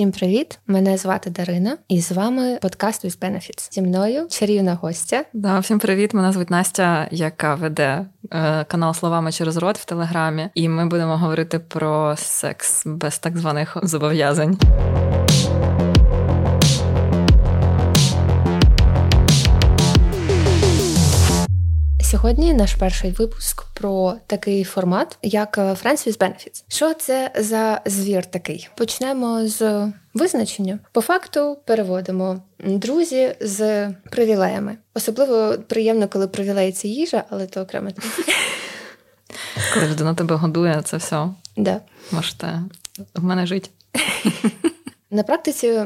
Всім привіт! Мене звати Дарина, і з вами подкаст with Benefits. Зі мною чарівна гостя. Да, всім привіт! Мене звуть Настя, яка веде е, канал Словами через рот в Телеграмі. І ми будемо говорити про секс без так званих зобов'язань. Сьогодні наш перший випуск про такий формат, як е, Friends with Benefits. Що це за звір такий? Почнемо з визначення. По факту переводимо друзі з привілеями. Особливо приємно, коли привілеї це їжа, але то окремо. Коли людина тебе годує, це все. Да. Можете в мене жити. На практиці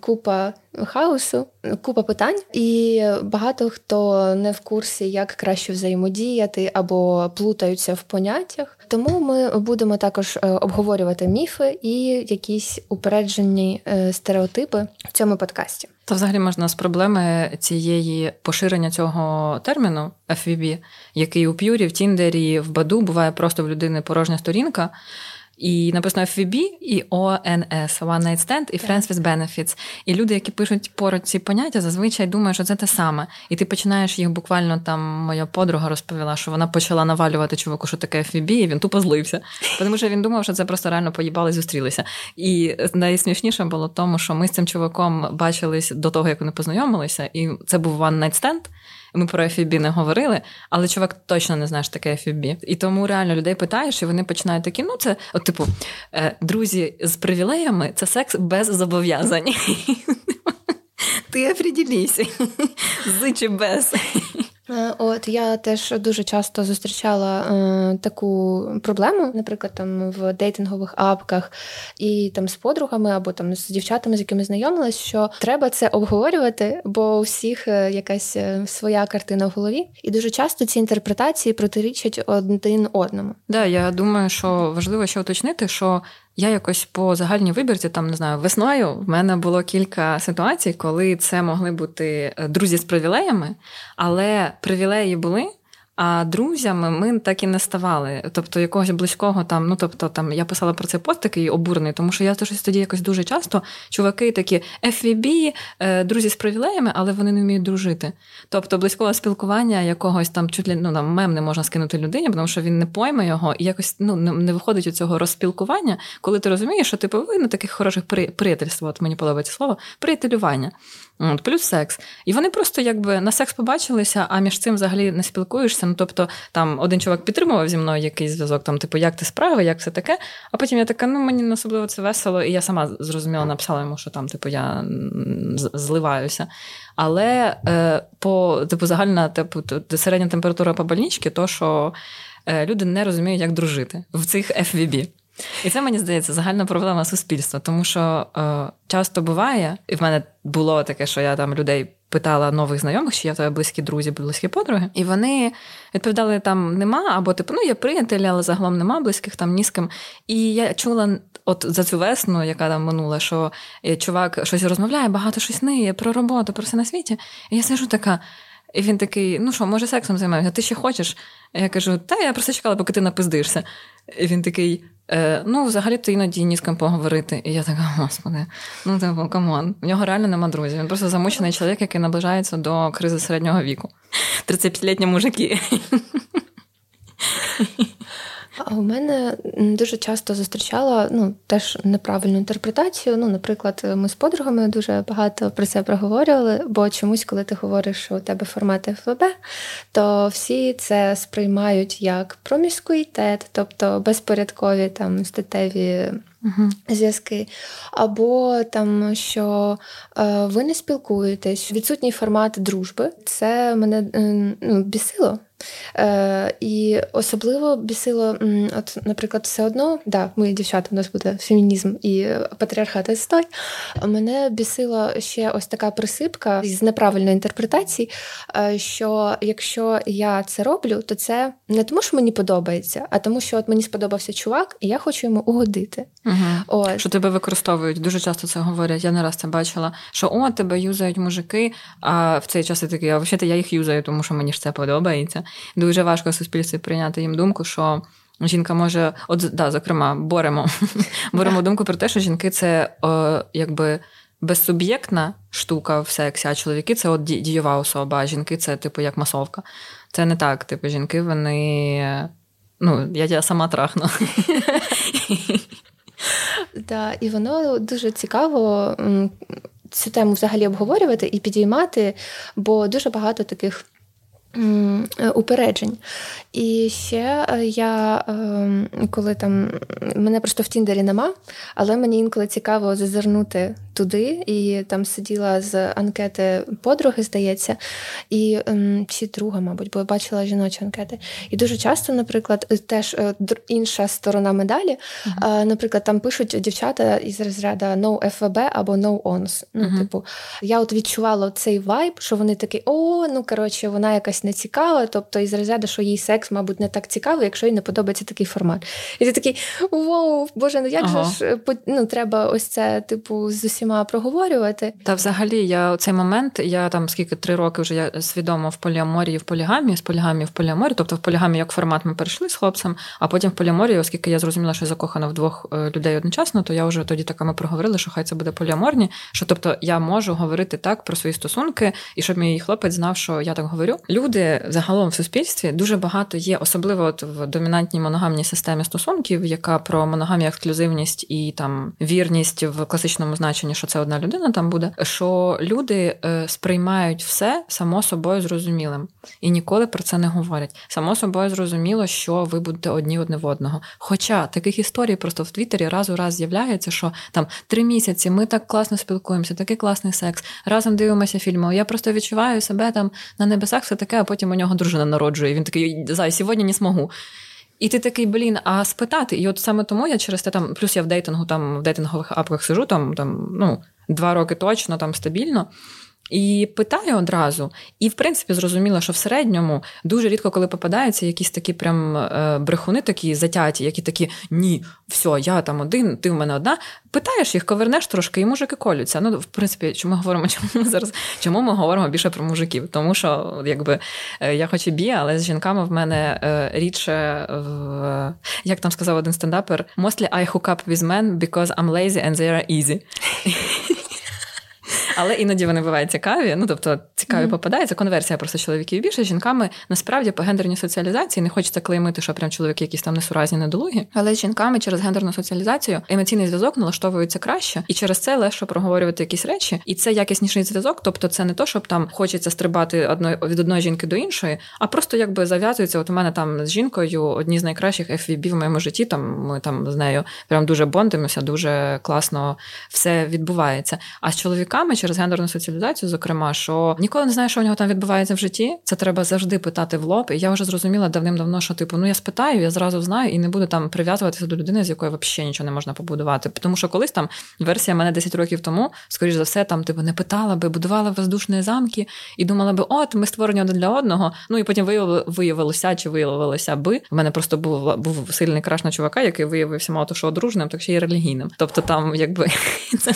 купа хаосу, купа питань, і багато хто не в курсі, як краще взаємодіяти або плутаються в поняттях. Тому ми будемо також е, обговорювати міфи і якісь упереджені е, стереотипи в цьому подкасті. То взагалі можна з проблеми цієї поширення цього терміну FVB, який у П'юрі, в Тіндері, в Баду буває просто в людини порожня сторінка. І написано FVB і ONS, One Night Stand і Friends with Benefits. І люди, які пишуть поруч ці поняття, зазвичай думають, що це те саме. І ти починаєш їх буквально там. Моя подруга розповіла, що вона почала навалювати чуваку, що таке FVB, і він тупо злився. Тому що він думав, що це просто реально поїбали, зустрілися. І найсмішніше було тому, що ми з цим чуваком бачились до того, як вони познайомилися, і це був One Night Stand. Ми про FFB не говорили, але чувак точно не знає, що таке FFB. І тому реально людей питаєш, і вони починають такі: ну це, от, типу, е, друзі з привілеями це секс без зобов'язань. Ти определіся, з чи без. Е, от я теж дуже часто зустрічала е, таку проблему, наприклад, там в дейтингових апках і там з подругами або там з дівчатами, з якими знайомилась, що треба це обговорювати, бо у всіх е, якась е, своя картина в голові, і дуже часто ці інтерпретації протирічать один одному. Да, я думаю, що важливо ще уточнити, що я якось по загальній вибірці, там не знаю, весною в мене було кілька ситуацій, коли це могли бути е, друзі з привілеями, але привілеї були. А друзями ми так і не ставали. Тобто якогось близького там, ну тобто там я писала про цей пост такий обурний, тому що я щось тоді якось дуже часто чуваки такі FVB, е, друзі з привілеями, але вони не вміють дружити. Тобто близького спілкування якогось там чуть ли ну там мем не можна скинути людині, тому що він не пойме його і якось ну не виходить у цього розспілкування, коли ти розумієш, що ти повинен таких хороших приятельств, от мені подобається слово, приятелювання. От, Плюс секс. І вони просто якби на секс побачилися, а між цим взагалі не спілкуєшся. Ну, тобто, там один чоловік підтримував зі мною якийсь зв'язок, там, типу, як ти справи, як все таке. А потім я така, ну мені особливо це весело, і я сама зрозуміла, написала йому, що там, типу, я зливаюся. Але е, по типу, загальна типу, середня температура по больничці, то що е, люди не розуміють, як дружити в цих FVB. І це мені здається загальна проблема суспільства, тому що е, часто буває, і в мене було таке, що я там людей питала нових знайомих, чи я в тебе близькі друзі, близькі подруги, і вони відповідали: там нема, або типу, ну є приятелі, але загалом нема близьких там ні з ким. І я чула. От за цю весну, яка там минула, що е, чувак щось розмовляє, багато щось ниє про роботу, про все на світі. І я сижу така, і він такий: ну що, може, сексом займаємося? Ти ще хочеш? Я кажу, та я просто чекала, поки ти напиздишся. І він такий: Е, Ну, взагалі-то іноді ні з ким поговорити. І я така, господи, ну типу, come on. В нього реально нема друзів. Він просто замучений чоловік, який наближається до кризи середнього віку. 35-літні мужики. А у мене дуже часто зустрічала ну, теж неправильну інтерпретацію. Ну, Наприклад, ми з подругами дуже багато про це проговорювали, бо чомусь, коли ти говориш, що у тебе формат FWB, то всі це сприймають як проміскуїтет, тобто безпорядкові там статеві uh зв'язки, або там, що е, ви не спілкуєтесь, відсутній формат дружби. Це мене е, ну, бісило. Е, І особливо бісило, от, наприклад, все одно, да, ми дівчата, у нас буде фемінізм і патріархат історій. Мене бісила ще ось така присипка з неправильної інтерпретації, е, що якщо я це роблю, то це не тому, що мені подобається, а тому, що от мені сподобався чувак, і я хочу йому угодити. Угу. Ось. Що тебе використовують, дуже часто це говорять. Я не раз це бачила. Що о, тебе юзають мужики, а в цей час я такий, а взагалі я їх юзаю, тому що мені ж це подобається. Дуже важко суспільстві прийняти їм думку, що Жінка може, от да, зокрема, боремо боремо думку про те, що жінки це о, якби безсуб'єктна штука в сексі, а чоловіки це от дієва особа, а жінки це, типу, як масовка. Це не так. Типу, жінки, вони. Ну, я тебе сама трахну. Так, і воно дуже цікаво цю тему взагалі обговорювати і підіймати, бо дуже багато таких. Е, упереджень. І ще е, я ем, коли там мене просто в Тіндері нема, але мені інколи цікаво зазирнути туди, і там сиділа з анкети подруги, здається, і ем, чи друга, мабуть, бо я бачила жіночі анкети. І дуже часто, наприклад, теж е, інша сторона медалі. Uh-huh. Наприклад, там пишуть дівчата із розряду no FVB або no ons. Ну, uh-huh. типу, я от відчувала цей вайб, що вони такі, о, ну коротше, вона якась не цікава. Тобто із розряду, що їй секс, мабуть, не так цікавий, якщо їй не подобається такий формат. І ти такий вау, боже, ну як ага. же ж ну, треба ось це, типу, з усіма проговорювати? Та взагалі, я цей момент, я там скільки три роки вже я свідомо в поліаморії, в полігамії, з полігамії в поліаморі, тобто в полігамії як формат ми перейшли з хлопцем, а потім в поліаморії, оскільки я зрозуміла, що я закохана в двох е, людей одночасно, то я вже тоді така ми проговорили, що хай це буде поліаморні. Що тобто я можу говорити так про свої стосунки, і щоб мій хлопець знав, що я так говорю. Люди загалом в суспільстві дуже багато є, особливо от в домінантній моногамній системі стосунків, яка про моногамію, ексклюзивність і там вірність в класичному значенні, що це одна людина там буде. Що люди е, сприймають все само собою зрозумілим і ніколи про це не говорять. Само собою зрозуміло, що ви будете одні одне в одного. Хоча таких історій просто в Твіттері раз у раз з'являється, що там три місяці ми так класно спілкуємося, такий класний секс, разом дивимося фільми. Я просто відчуваю себе там на небесах, все таке, а потім у нього дружина народжує. Він такий зай, сьогодні не змогу. І ти такий, блін, а спитати. І от саме тому я через те там, плюс я в дейтингу, там в дейтингових апках сижу, там там ну, два роки точно там стабільно. І питаю одразу, і в принципі зрозуміло, що в середньому дуже рідко, коли попадаються якісь такі прям е, брехуни, такі затяті, які такі ні, все, я там один, ти в мене одна. Питаєш їх, ковернеш трошки, і мужики колються. Ну, в принципі, чому ми говоримо, чому ми зараз? Чому ми говоримо більше про мужиків? Тому що, якби е, я хоч і бі, але з жінками в мене е, рідше в як там сказав один стендапер, mostly I hook up with men because I'm lazy and they are easy. Але іноді вони бувають цікаві. Ну тобто цікаві mm-hmm. попадаються. Конверсія просто чоловіків більше. Жінками насправді по гендерній соціалізації не хочеться клеймити, що прям чоловіки якісь там несуразні недолугі. Але з жінками через гендерну соціалізацію емоційний зв'язок налаштовується краще, і через це легше проговорювати якісь речі. І це якісніший зв'язок. Тобто, це не то, щоб там хочеться стрибати одної від одної жінки до іншої, а просто якби зав'язується. От у мене там з жінкою одні з найкращих FVB в моєму житті. Там ми там з нею прям дуже бондимося, дуже класно все відбувається. А з чоловіками через через гендерну соціалізацію, зокрема, що ніколи не знаю, що у нього там відбувається в житті. Це треба завжди питати в лоб. І я вже зрозуміла давним-давно, що типу, ну я спитаю, я зразу знаю і не буду там прив'язуватися до людини, з якою взагалі нічого не можна побудувати. Тому що колись там версія мене 10 років тому, скоріш за все, там типу не питала би, будувала воздушні замки і думала би, от ми створені один для одного. Ну і потім виявилося чи виявилося би. В мене просто був був сильний краш на чувака, який виявився мало то, що одружним, так ще й релігійним. Тобто там, якби це.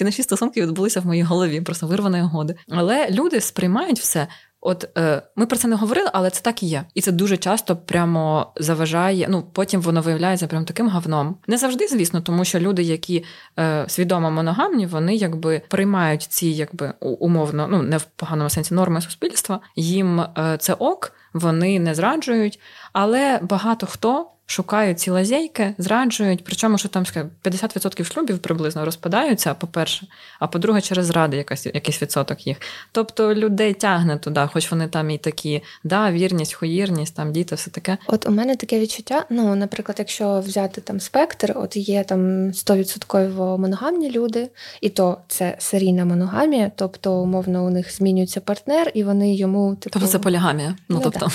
Ці наші стосунки відбулися в моїй голові, просто вирваної годи. Але люди сприймають все. От е, ми про це не говорили, але це так і є. І це дуже часто прямо заважає. Ну потім воно виявляється прям таким говном. Не завжди, звісно, тому що люди, які е, свідомо моногамні, вони якби приймають ці, якби умовно, ну не в поганому сенсі норми суспільства. Їм е, це ок, вони не зраджують. Але багато хто шукають ці лазейки, зраджують. Причому, що там 50% шлюбів приблизно розпадаються, по-перше, а по-друге, через зради якась, якийсь відсоток їх. Тобто людей тягне туди, хоч вони там і такі, да, вірність, хуїрність, там діти, все таке. От у мене таке відчуття. Ну, наприклад, якщо взяти там спектр, от є там 100% моногамні люди, і то це серійна моногамія, тобто, умовно, у них змінюється партнер, і вони йому типу... Тобто це полігамія. Ну, ну тобто.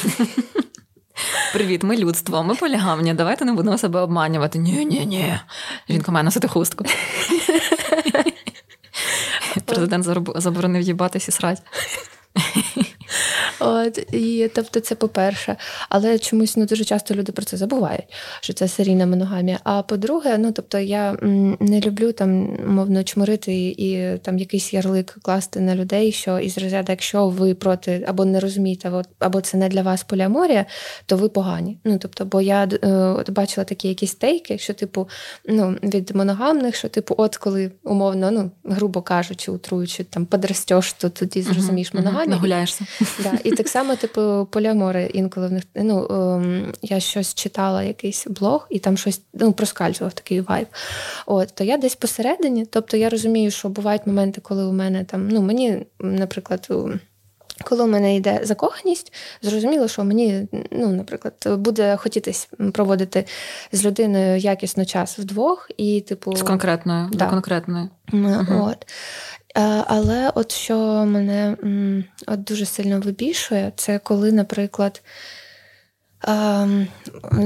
Привіт, ми людство, ми полігамні. Давайте не будемо себе обманювати. Ні, ні, ні. Жінка має носити хустку. Президент заборонив їбатись і срать. От, І тобто, це по-перше. Але чомусь ну, дуже часто люди про це забувають, що це серійна моногамія. А по-друге, ну тобто я не люблю там мовно чморити і, і там якийсь ярлик класти на людей, що із розряду, якщо ви проти або не розумієте, або це не для вас поліаморія, то ви погані. Ну тобто, бо я е, бачила такі якісь тейки, що типу ну, від моногамних, що типу, от коли умовно, ну грубо кажучи, утруючи там подрастеш, то тоді зрозумієш моногамію. Нагуляєшся. Да, І так само, типу, поліамори інколи в них ну ем, я щось читала, якийсь блог, і там щось ну, проскальзував такий вайб. От, то я десь посередині, тобто я розумію, що бувають моменти, коли у мене там, ну мені, наприклад, коли у мене йде закоханість, зрозуміло, що мені, ну, наприклад, буде хотітись проводити з людиною якісно час вдвох і, типу, з конкретною, да. конкретною. Угу. От. Але от що мене от дуже сильно вибішує, це коли, наприклад,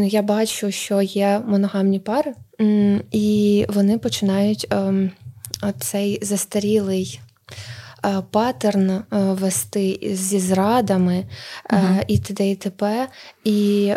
я бачу, що є моногамні пари, і вони починають ем, цей застарілий Е, паттерн е, вести зі зрадами uh і т.д. і т.п. І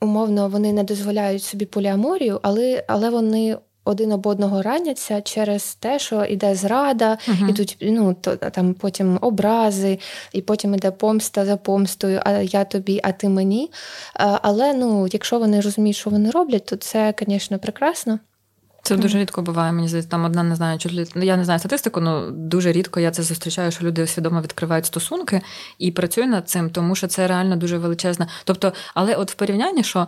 умовно вони не дозволяють собі поліаморію, але, але вони. Один об одного раняться через те, що йде зрада, uh-huh. ідуть ну, то, там потім образи, і потім іде помста за помстою, а я тобі, а ти мені. Але ну, якщо вони розуміють, що вони роблять, то це, звісно, прекрасно. Це дуже рідко буває. Мені здається, там одна не знаю, чи ну, я не знаю статистику, але дуже рідко я це зустрічаю, що люди свідомо відкривають стосунки і працюють над цим, тому що це реально дуже величезна. Тобто, але от в порівнянні, що.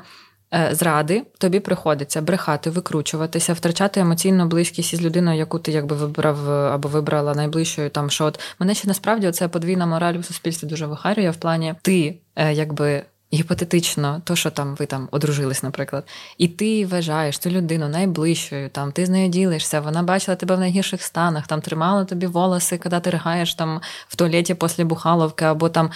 Е, зради тобі приходиться брехати, викручуватися, втрачати емоційну близькість із людиною, яку ти якби вибрав або вибрала найближчою. Там що от мене ще насправді оця подвійна мораль у суспільстві дуже вихарює в плані ти е, якби гіпотетично, то, що там ви там одружились, наприклад, і ти вважаєш цю людину найближчою, там ти з нею ділишся, вона бачила тебе в найгірших станах, там тримала тобі волоси, коли ти ригаєш там в туалеті після бухаловки, або там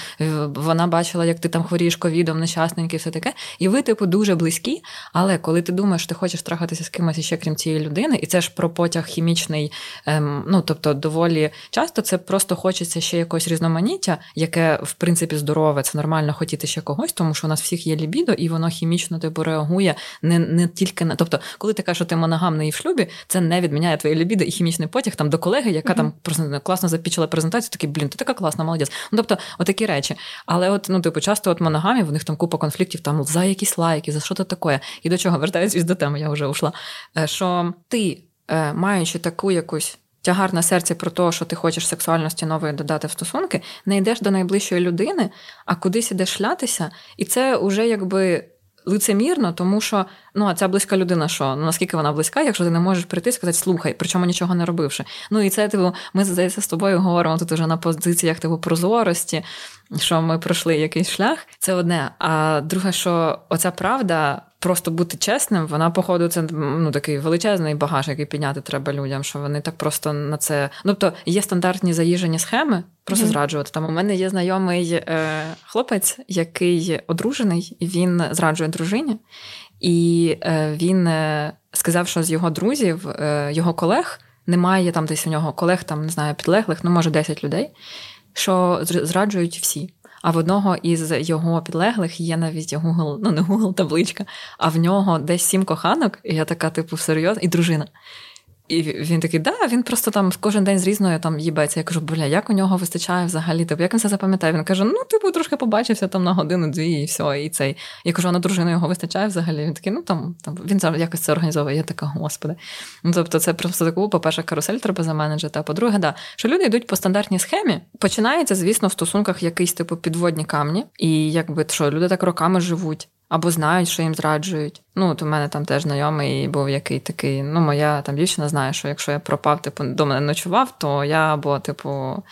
вона бачила, як ти там хворієш ковідом, нещасненький, все таке. І ви, типу, дуже близькі. Але коли ти думаєш, ти хочеш трахатися з кимось іще, крім цієї людини, і це ж про потяг хімічний, ем, ну тобто, доволі часто це просто хочеться ще якогось різноманіття, яке в принципі здорове, це нормально хотіти ще когось. тому тому що у нас всіх є лібідо, і воно хімічно типу реагує не не тільки на. Тобто, коли ти кажеш, що ти моногамний і в шлюбі, це не відміняє твоє лібідо і хімічний потяг там до колеги, яка mm-hmm. там просто класно запічила презентацію, такий, блін, ти така класна, молодець. Ну, тобто, отакі речі. Але от, ну, типу, часто от моногамі, в них там купа конфліктів, там за якісь лайки, за що то таке. І до чого вертаюсь до теми, я вже ушла. Е, що ти, е, маючи таку якусь тягар на серці про те, що ти хочеш сексуальності нової додати в стосунки, не йдеш до найближчої людини, а кудись ідеш шлятися, і це вже якби. Лицемірно, тому що ну а ця близька людина, що ну наскільки вона близька, якщо ти не можеш прийти і сказати слухай, причому нічого не робивши. Ну і це типу, ми здається з тобою говоримо тут уже на позиціях типу прозорості, що ми пройшли якийсь шлях. Це одне. А друге, що оця правда просто бути чесним, вона, походу, це ну, такий величезний багаж, який підняти треба людям, що вони так просто на це. Ну, тобто є стандартні заїжджені схеми, просто mm-hmm. зраджувати. Там у мене є знайомий е, хлопець, який одружений, і він зраджує дружині, і е, він е, сказав, що з його друзів, е, його колег немає там десь у нього колег, там не знаю, підлеглих, ну може 10 людей, що зраджують всі. А в одного із його підлеглих є навіть Google, ну не Google табличка, а в нього десь сім коханок, і я така, типу, серйозно, і дружина. І він такий, да, він просто там кожен день з різною там їбається. Я кажу, бля, як у нього вистачає взагалі? Типу, як він це запам'ятає? Він каже: ну, типу, трошки побачився там на годину-дві, і все, і цей. Я кажу, а на дружину його вистачає взагалі. Він такий, ну там там він якось це організовує. Я така, господи. Ну, Тобто, це просто таку, по-перше, карусель треба заменеджити. А по-друге, да, що люди йдуть по стандартній схемі. Починається, звісно, в стосунках якийсь типу підводні камні, і якби що люди так роками живуть або знають, що їм зраджують. Ну, от у мене там теж знайомий був який такий. Ну, моя там дівчина знає, що якщо я пропав, типу, до мене ночував, то я або, типу,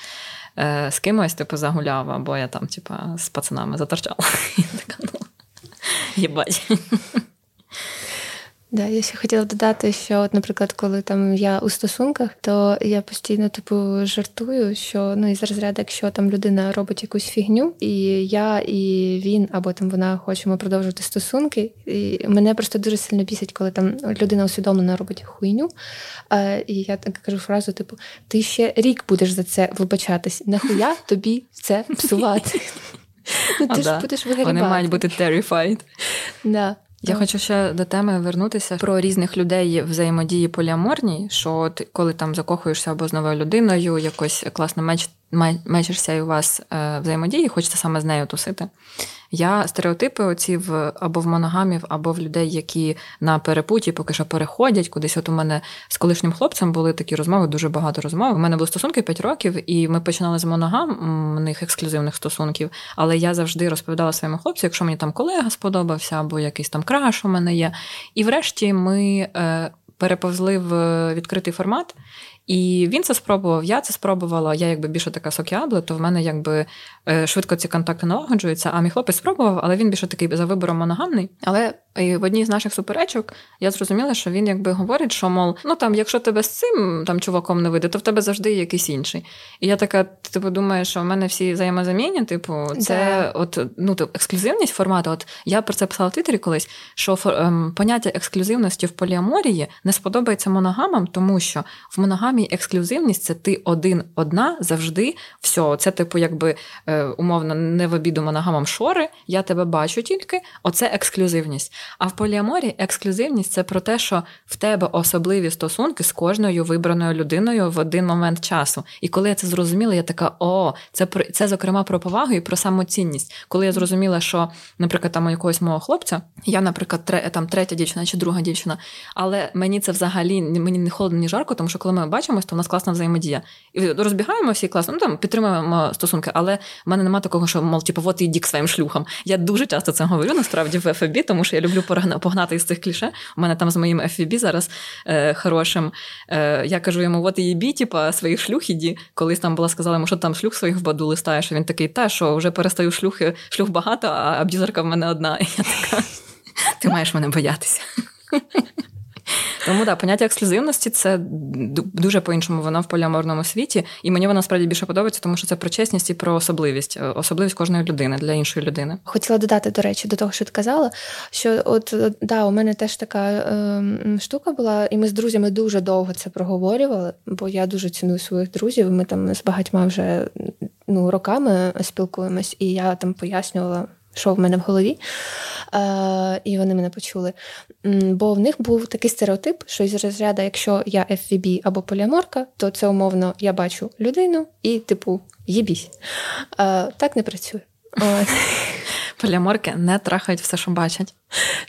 е, з кимось типу, загуляв, або я там, типу, з пацанами заторчала. Єбать. Да, я ще хотіла додати, що, от, наприклад, коли там я у стосунках, то я постійно типу жартую, що ну із розряду, якщо там людина робить якусь фігню, і я, і він, або там вона хочемо продовжувати стосунки. І мене просто дуже сильно бісить, коли там людина усвідомлено робить хуйню. А, І я так кажу фразу: типу, ти ще рік будеш за це вибачатись. Нахуя тобі це псувати? Ну, Ти ж будеш вигрібати. Вони мають бути terrified. Да. Я хочу ще до теми вернутися про різних людей взаємодії поліаморній, що от коли там закохуєшся або з новою людиною, якось класно меч мечишся і у вас е, взаємодії, хочеться саме з нею тусити. Я стереотипи оці в або в моногамів, або в людей, які на перепуті поки що переходять кудись. От у мене з колишнім хлопцем були такі розмови, дуже багато розмов. У мене були стосунки 5 років, і ми починали з моногамних ексклюзивних стосунків. Але я завжди розповідала своєму хлопцю, якщо мені там колега сподобався, або якийсь там краш у мене є. І врешті ми. Е, переповзли в відкритий формат, і він це спробував, я це спробувала. Я якби більше така сокіабла, то в мене якби е, швидко ці контакти налагоджуються. А мій хлопець спробував, але він більше такий за вибором моногамний. Але в одній з наших суперечок я зрозуміла, що він якби говорить, що мов, ну там, якщо тебе з цим там чуваком не вийде, то в тебе завжди є якийсь інший. І я така, типу, думаю, що в мене всі взаємозамінні, типу, це да. от ну типу, ексклюзивність формату. От я про це писала в Твіттері колись, що ем, поняття ексклюзивності в поліаморії не сподобається моногамам, тому що в моногамі самі ексклюзивність це ти один, одна завжди. Все, це, типу, якби е, умовно не в обіду моногамам шори. Я тебе бачу тільки. Оце ексклюзивність. А в поліаморі ексклюзивність це про те, що в тебе особливі стосунки з кожною вибраною людиною в один момент часу. І коли я це зрозуміла, я така: о, це про це, зокрема, про повагу і про самоцінність. Коли я зрозуміла, що, наприклад, там у якогось мого хлопця, я, наприклад, тре, там третя дівчина чи друга дівчина, але мені це взагалі мені не холодно, ні жарко, тому що коли ми бачимо то в нас класна взаємодія. І розбігаємося і класно, ну там підтримуємо стосунки, але в мене немає такого, що мол, типу, от іді к своїм шлюхам. Я дуже часто це говорю насправді в FFB, тому що я люблю погнати із цих кліше. У мене там з моїм FVB зараз е, хорошим. Е, Я кажу йому, от її бі, типу, своїх шлюх іді. Колись там була сказала йому, що там шлюх своїх в баду листаєш. Він такий, та що вже перестаю шлюхи, шлюх багато, а аб'юзерка в мене одна. І я така, ти маєш мене боятися. Тому да, поняття ексклюзивності це дуже по-іншому воно в поліаморному світі, і мені воно справді більше подобається, тому що це про чесність і про особливість, е, особливість кожної людини для іншої людини. Хотіла додати, до речі, до того, що ти казала, що от да, у мене теж така е, штука була, і ми з друзями дуже довго це проговорювали, бо я дуже ціную своїх друзів. Ми там з багатьма вже ну, роками спілкуємось, і я там пояснювала що в мене в голові, е, і вони мене почули. Бо в них був такий стереотип, що із розряду, якщо я FVB або поліаморка, то це умовно я бачу людину і, типу, їбісь. Е, так не працює. Поліаморки не трахають все, що бачать.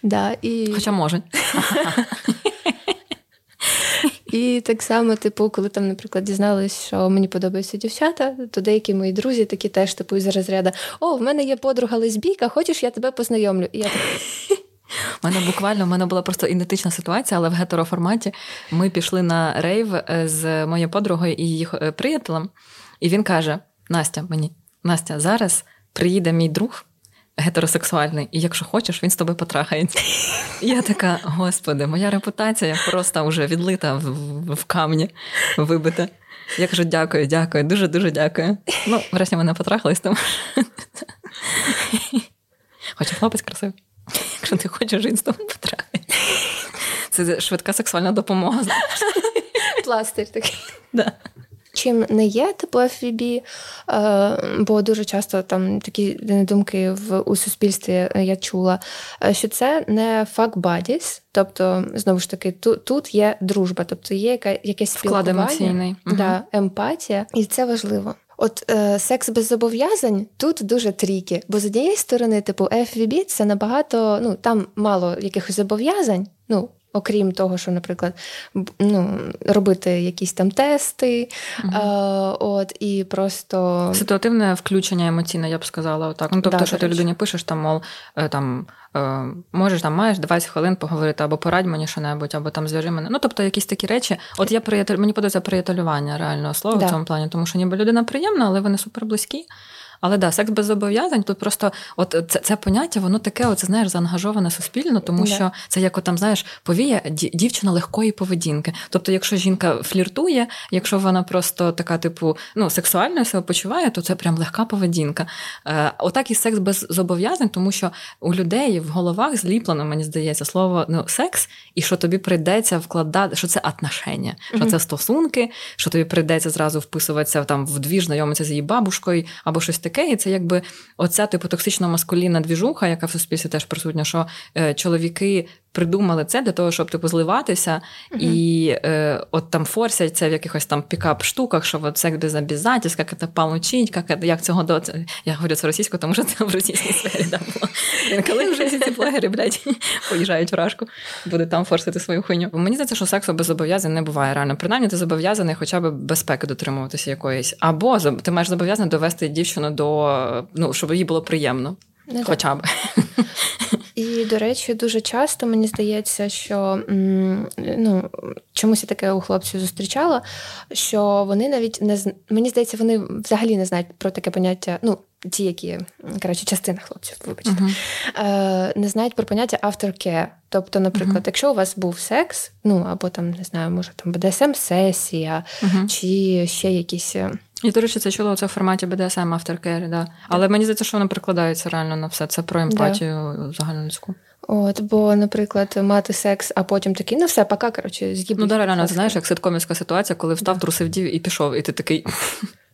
Да, і... Хоча можуть. І так само, типу, коли там, наприклад, дізналась, що мені подобаються дівчата, то деякі мої друзі такі теж типу із розряду О, в мене є подруга лесбійка, хочеш, я тебе познайомлю. І я так. У мене буквально в мене була просто ідентична ситуація, але в гетероформаті ми пішли на рейв е, з моєю подругою і її е, приятелем, і він каже: Настя, мені Настя, зараз приїде мій друг гетеросексуальний, і якщо хочеш, він з тобою потрахається. Я така, господи, моя репутація просто вже відлита в, в камні, вибита. Я кажу, дякую, дякую, дуже-дуже дякую. Ну, врешті мене потрахались, тому. Хоча хлопець красивий. Якщо ти хочеш, він з тобою потрахається. Це швидка сексуальна допомога. Пластир такий. Да чим не є типу FVB, е, бо дуже часто там такі думки в у суспільстві я чула, е, що це не buddies, тобто знову ж таки, тут тут є дружба, тобто є яка якесь спілкування, да, емпатія, і це важливо. От е, секс без зобов'язань тут дуже тріки, бо з однієї сторони, типу, FVB це набагато, ну там мало якихось зобов'язань. Ну Окрім того, що, наприклад, ну, робити якісь там тести, угу. а, от і просто ситуативне включення емоційне, я б сказала, отак. Ну, тобто, да, що ти людині пишеш, там, мол, е, там е, можеш там маєш 20 хвилин поговорити, або порадь мені що-небудь, або там зв'яжи мене. Ну, тобто, якісь такі речі. От я приятель, мені подобається приятелювання реального слова да. в цьому плані, тому що ніби людина приємна, але вони супер близькі. Але да, секс без зобов'язань, тут просто от це це поняття, воно таке, оце знаєш, заангажоване суспільно, тому yeah. що це як там, знаєш, повія дівчина легкої поведінки. Тобто, якщо жінка фліртує, якщо вона просто така, типу, ну, сексуально себе почуває, то це прям легка поведінка. Е, Отак і секс без зобов'язань, тому що у людей в головах зліплено, мені здається, слово ну, секс, і що тобі прийдеться вкладати, що це отношення, що це стосунки, що тобі прийдеться зразу вписуватися там в дві знайомитися з її бабушкою або щось таке. І це якби оця типу токсично маскулінна двіжуха, яка в суспільстві теж присутня, що е, чоловіки придумали це для того, щоб типу зливатися, uh-huh. і е, от там форсять це в якихось там пікап-штуках, що от секс без обязательств, як це получить, як, як цього до я говорю це російською, тому що це в російській сфері да, було. Коли вже всі ці блогери, блядь, поїжджають в рашку, буде там форсити свою хуйню. Мені здається, що сексу без зобов'язань не буває реально. Принаймні, ти зобов'язаний хоча б безпеки дотримуватися якоїсь, або ти маєш зобов'язаний довести дівчину до ну, щоб їй було приємно. Не хоча б. І, до речі, дуже часто мені здається, що ну, чомусь я таке у хлопців зустрічала, що вони навіть не мені здається, вони взагалі не знають про таке поняття. ну, Ті, які коротше, частина хлопців, вибачте, uh-huh. не знають про поняття aftercare. Тобто, наприклад, uh-huh. якщо у вас був секс, ну або там не знаю, може там БДСМ-сесія, uh-huh. чи ще якісь е, і, до речі, це чуло це в форматі BDSM Aftercare, да. Але мені здається, що воно прикладається реально на все. Це про емпатію да. загальнолюдську. От, бо, наприклад, мати секс, а потім такий, ну все, пока, коротше, з'їбуть. Ну, да, реально, знаєш, як ситкомівська ситуація, коли встав, да. трусив дів і пішов, і ти такий.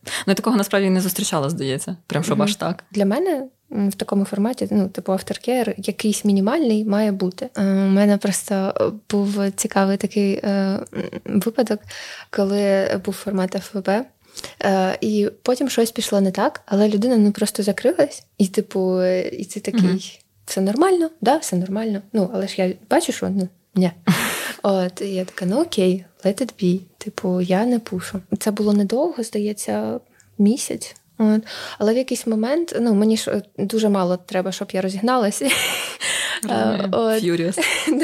Ну, я такого насправді не зустрічала, здається. Прям щоб mm-hmm. аж так. Для мене в такому форматі, ну, типу, авторкер, якийсь мінімальний має бути. Е, у мене просто був цікавий такий е, випадок, коли був формат ФВБ. Е, І потім щось пішло не так, але людина ну просто закрилась, і, типу, і ти такий, mm-hmm. все нормально, да, все нормально. Ну, але ж я бачу, що ну, ні. От, і я така, ну окей, let it be. Типу, я не пушу. Це було недовго, здається, місяць. От. Але в якийсь момент ну, мені ж дуже мало треба, щоб я розігналася. Furious.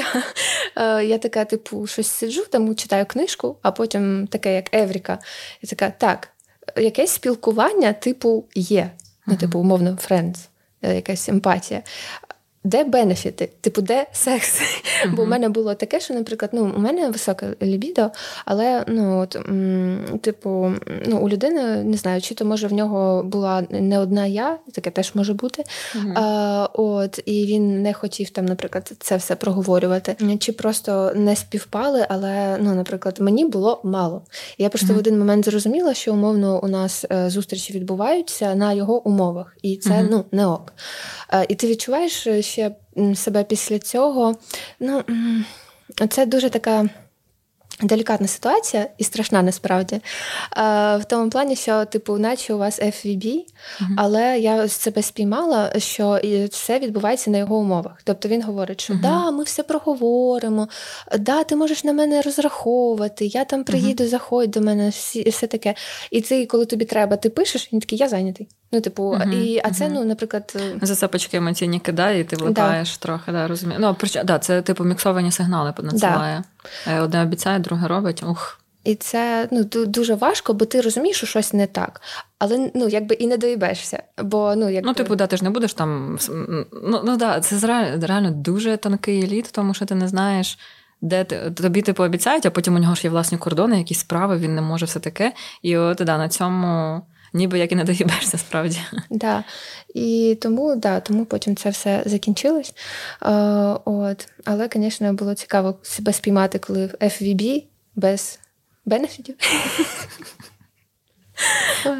Да. я така, типу, щось сиджу, там читаю книжку, а потім таке, як Евріка. Я така, так, якесь спілкування, типу, є. Ну, типу, умовно, е, якась емпатія. Де бенефіти? Типу, де секс? Uh-huh. Бо у мене було таке, що, наприклад, ну, у мене високе лібідо, але ну, от, м, типу, ну, у людини не знаю, чи то може в нього була не одна я, таке теж може бути. Uh-huh. А, от, І він не хотів там, наприклад, це все проговорювати. Чи просто не співпали, але, ну, наприклад, мені було мало. Я просто uh-huh. в один момент зрозуміла, що умовно у нас е, зустрічі відбуваються на його умовах, і це ну, не ок. А, і ти відчуваєш ще себе після цього. Ну, Це дуже така. Делікатна ситуація і страшна насправді. В тому плані, що, типу, наче у вас FVB, uh-huh. але я себе спіймала, що все відбувається на його умовах. Тобто він говорить, що uh-huh. да, ми все проговоримо, да, ти можеш на мене розраховувати, я там приїду, uh-huh. заходь до мене, всі, все таке. І ти, коли тобі треба, ти пишеш, він такий, я зайнятий. Ну, типу, uh-huh, і, а це, uh-huh. ну, наприклад. Е, Засипочки емоційні кидає, і ти влипаєш да. трохи, да, розумію. Ну, прич... да, це типу міксовані сигнали надсилає. Да. Е, одне обіцяє, друге робить. Ух. І це ну, дуже важко, бо ти розумієш, що щось не так. Але ну, якби і не доїбешся. Бо, ну, якби... ну, типу, да, ти ж не будеш там. Ну, ну да, це реально дуже тонкий еліт, тому що ти не знаєш. Де ти тобі типу обіцяють, а потім у нього ж є власні кордони, якісь справи, він не може все таке. І от да, на цьому ніби як і не доїбешся справді. Да. І тому да, тому потім це все закінчилось. Е, от. Але, звісно, було цікаво себе спіймати, коли в FVB без бенефітів.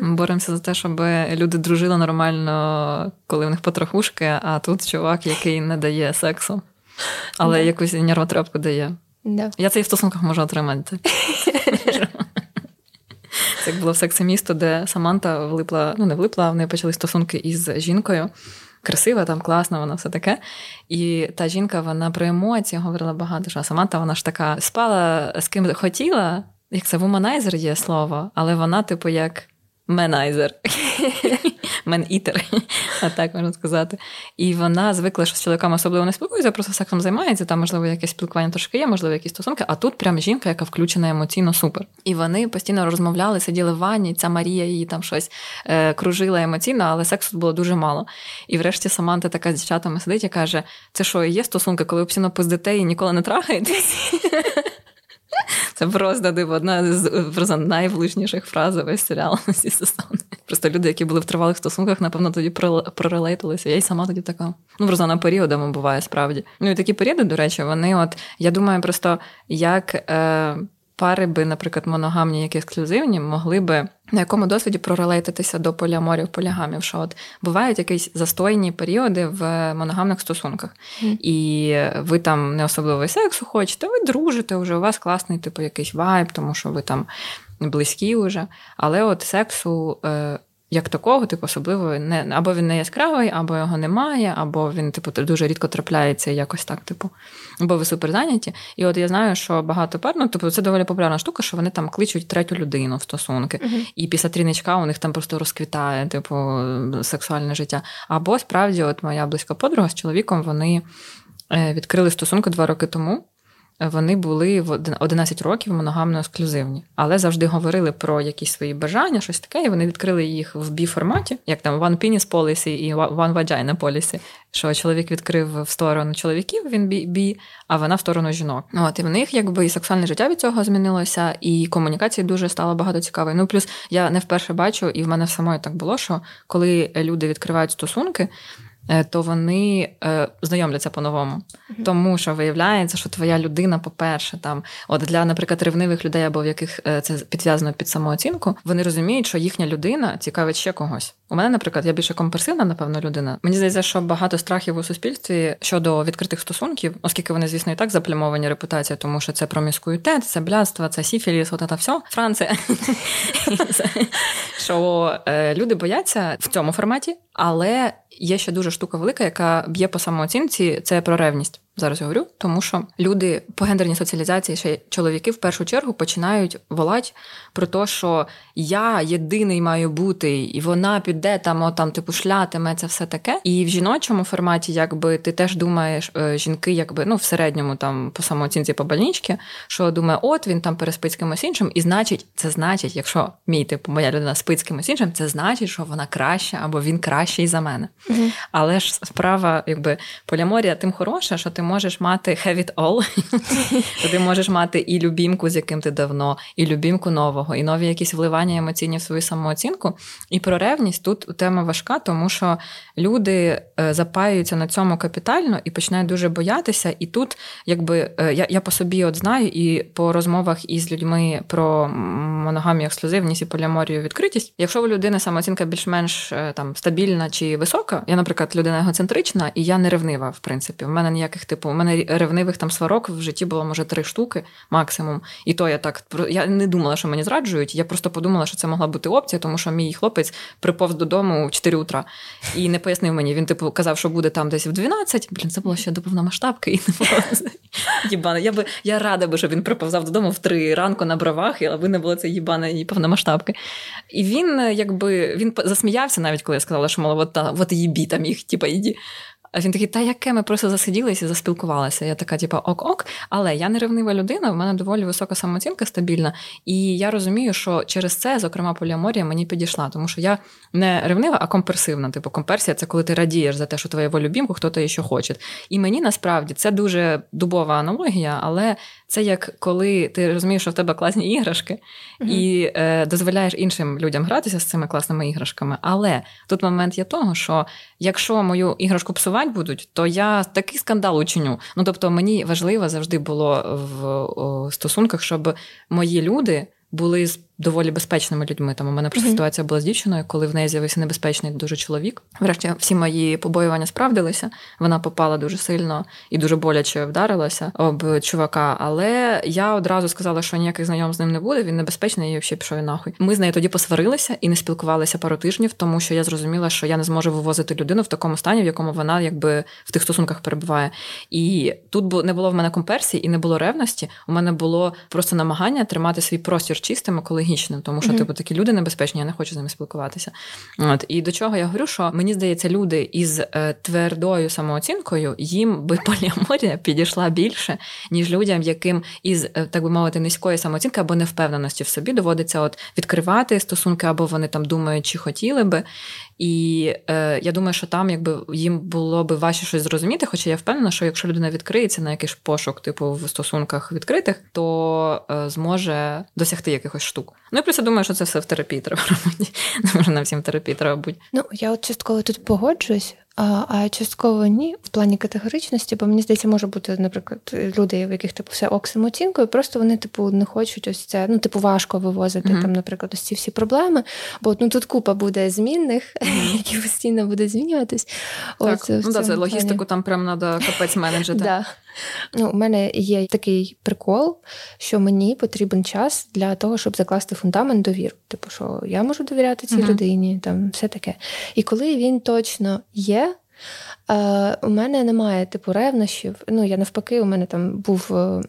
Боремося за те, щоб люди дружили нормально, коли в них потрохушки, а тут чувак, який не дає сексу, але да. якусь нервотрепку дає. Да. Я це і в стосунках можу отримати. Це було в сексі місто, де Саманта влипла, ну не влипла, в неї почали стосунки із жінкою. Красива, там класна, вона все таке. І та жінка вона про емоції говорила багато. що Саманта вона ж така спала з ким хотіла, як це вуманайзер є слово, але вона, типу, як менайзер. Мен-ітер, а так можна сказати. І вона звикла, що з чоловіками особливо не спілкується, просто сексом займається. Там, можливо, якесь спілкування трошки є, можливо, якісь стосунки. А тут прям жінка, яка включена емоційно супер. І вони постійно розмовляли, сиділи в ванні. Ця Марія її там щось е, кружила емоційно, але сексу було дуже мало. І врешті Саманта така з дівчатами сидить і каже: це що, є стосунки, коли ви постійно пиздите і ніколи не трахаєтесь? Це просто диво, одна з просто найвлучніших фраз весь серіал всі сезони. Просто люди, які були в тривалих стосунках, напевно, тоді прорелейтилися. Я й сама тоді така. Ну, просто на періодами буває справді. Ну і такі періоди, до речі, вони, от я думаю, просто як. Е, пари би, наприклад, моногамні, як ексклюзивні, могли би на якому досвіді прорелейтитися до поліаморів, полігамів, що от бувають якісь застойні періоди в моногамних стосунках, mm. і ви там не особливо сексу хочете, ви дружите вже, у вас класний, типу, якийсь вайб, тому що ви там близькі вже. Але от сексу е, як такого, типу, особливо не або він не яскравий, або його немає, або він, типу, дуже рідко трапляється якось так, типу, або ви супер зайняті. І от я знаю, що багато пар, ну, типу, це доволі популярна штука, що вони там кличуть третю людину в стосунки. Uh-huh. І після тріничка у них там просто розквітає, типу, сексуальне життя. Або справді, от моя близька подруга з чоловіком, вони е, відкрили стосунки два роки тому вони були в 11 років моногамно ексклюзивні, але завжди говорили про якісь свої бажання, щось таке, і вони відкрили їх в бі-форматі, як там One Penis Policy і One Vagina Policy, що чоловік відкрив в сторону чоловіків, він бі, а вона в сторону жінок. От і в них якби і сексуальне життя від цього змінилося, і комунікації дуже стало багато цікавої. Ну плюс я не вперше бачу, і в мене самої так було, що коли люди відкривають стосунки. Е, то вони е, знайомляться по-новому. Mm-hmm. Тому що виявляється, що твоя людина, по-перше, там, от для, наприклад, ревнивих людей, або в яких е, це підв'язано під самооцінку, вони розуміють, що їхня людина цікавить ще когось. У мене, наприклад, я більше компульсивна, напевно, людина. Мені здається, що багато страхів у суспільстві щодо відкритих стосунків, оскільки вони, звісно, і так заплямовані репутація, тому що це проміскуїтет, це блядство, це сіфіліс, от це все. Франція. Що люди бояться в цьому форматі, але є ще дуже штука велика, яка б'є по самооцінці. Це про ревність зараз говорю, тому що люди по гендерній соціалізації, ще чоловіки в першу чергу починають волати про те, що я єдиний маю бути, і вона піде там, о, там типу шлятиме це все таке. І в жіночому форматі, якби ти теж думаєш, е, жінки, якби ну в середньому там по самооцінці по больничці, що думає, от він там переспить з кимось іншим, і значить, це значить, якщо мій типу моя людина спить з кимось іншим, це значить, що вона краща або він кращий за мене. Угу. Але ж справа, якби поляморія тим хороша, що ти можеш мати have it all, ти можеш мати і любімку, з яким ти давно, і любімку нового, і нові якісь вливання емоційні в свою самооцінку. І про ревність тут тема важка, тому що люди е, запаюються на цьому капітально і починають дуже боятися. І тут, якби е, я я по собі от знаю, і по розмовах із людьми про моногамію, ексклюзивність і поліаморію відкритість. Якщо у людини самооцінка більш-менш е, там стабільна чи висока, я, наприклад, людина егоцентрична, і я не ревнива, в принципі. В мене ніяких типу, у мене ревнивих там сварок в житті було, може, три штуки максимум. І то я так я не думала, що мені зраджують. Я просто подумала, що це могла бути опція, тому що мій хлопець приповз додому в 4 утра і не пояснив мені. Він, типу, казав, що буде там десь в 12. Блін, це було ще до повномасштабки, і не було. Я би я рада би, щоб він приповзав додому в 3 ранку на бровах, аби не було це їбане і повномасштабки. І він якби він засміявся, навіть коли я сказала, що мало, от, от їбі там їх, типа, іді. А він такий, та яке ми просто засиділися і заспілкувалися. Я така, типу, ок-ок. Але я не ревнива людина, в мене доволі висока самооцінка стабільна. І я розумію, що через це, зокрема, поліаморія мені підійшла, тому що я не ревнива, а комперсивна. Типу, комперсія це коли ти радієш за те, що твоєго любімку хто-то ще хоче. І мені насправді це дуже дубова аналогія, але це як коли ти розумієш, що в тебе класні іграшки, mm-hmm. і е, дозволяєш іншим людям гратися з цими класними іграшками. Але тут момент є того, що якщо мою іграшку псувати будуть, то я такий скандал учиню. Ну тобто мені важливо завжди було в стосунках, щоб мої люди були доволі безпечними людьми. Там у мене просто mm-hmm. ситуація була з дівчиною, коли в неї з'явився небезпечний дуже чоловік. Врешті всі мої побоювання справдилися. Вона попала дуже сильно і дуже боляче вдарилася об чувака. Але я одразу сказала, що ніяких знайом з ним не буде. Він небезпечний і взагалі пішов нахуй. Ми з нею тоді посварилися і не спілкувалися пару тижнів, тому що я зрозуміла, що я не зможу вивозити людину в такому стані, в якому вона якби в тих стосунках перебуває. І тут не було в мене комперсії і не було ревності. У мене було просто намагання тримати свій простір чистим, коли логічним, тому що, mm-hmm. типу, такі люди небезпечні, я не хочу з ними спілкуватися. От І до чого я говорю, що мені здається, люди із е, твердою самооцінкою їм би поліаморія підійшла більше, ніж людям, яким із, е, так би мовити, низької самооцінки або невпевненості в собі доводиться от відкривати стосунки, або вони там думають, чи хотіли би. І е, я думаю, що там якби їм було би важче щось зрозуміти, хоча я впевнена, що якщо людина відкриється на якийсь пошук, типу в стосунках відкритих, то е, зможе досягти якихось штук. Ну і плюс я думаю, що це все в терапії треба робити. Не може нам всім терапії треба бути. Ну я от частково тут погоджуюсь. А частково ні, в плані категоричності, бо мені здається, може бути, наприклад, люди, в яких типу все ок самооцінкою, просто вони, типу, не хочуть ось це. Ну, типу, важко вивозити mm-hmm. там, наприклад, ось ці всі проблеми. Бо ну тут купа буде змінних, mm-hmm. які постійно будуть змінюватись. Так, От, ну, да, це логістику там прям треба капець менеджити. Да. Ну, У мене є такий прикол, що мені потрібен час для того, щоб закласти фундамент довіру. Типу, що я можу довіряти цій uh-huh. людині, там все таке. І коли він точно є, Е, у мене немає типу ревнощів. Ну, я навпаки, у мене там був е,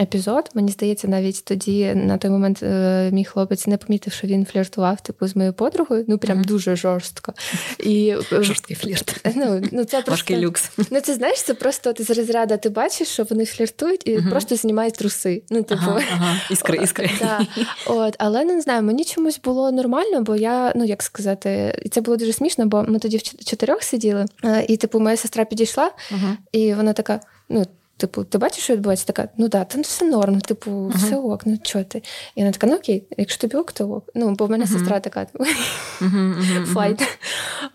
епізод. Мені здається, навіть тоді на той момент е, мій хлопець не помітив, що він фліртував типу з моєю подругою. Ну прям mm-hmm. дуже жорстко. І, Жорсткий флірт. Ну, ну, це просто, люкс. Ну, це знаєш, це просто ти з розряду ти бачиш, що вони фліртують і mm-hmm. просто знімають труси. Ну, типу, ага, ага. іскри, іскри. Да. От, Але не знаю, мені чомусь було нормально, бо я, ну як сказати, і це було дуже смішно, бо ми тоді в чотирьох сиділи, і типу моя сестра підійшла, uh-huh. і вона така: ну, типу, ти бачиш, що відбувається? Така, ну да, там все норм, типу, uh-huh. все ок, ну чого ти? І вона така, ну окей, якщо тобі ок, то ок. Ну, бо в мене сестра така файт.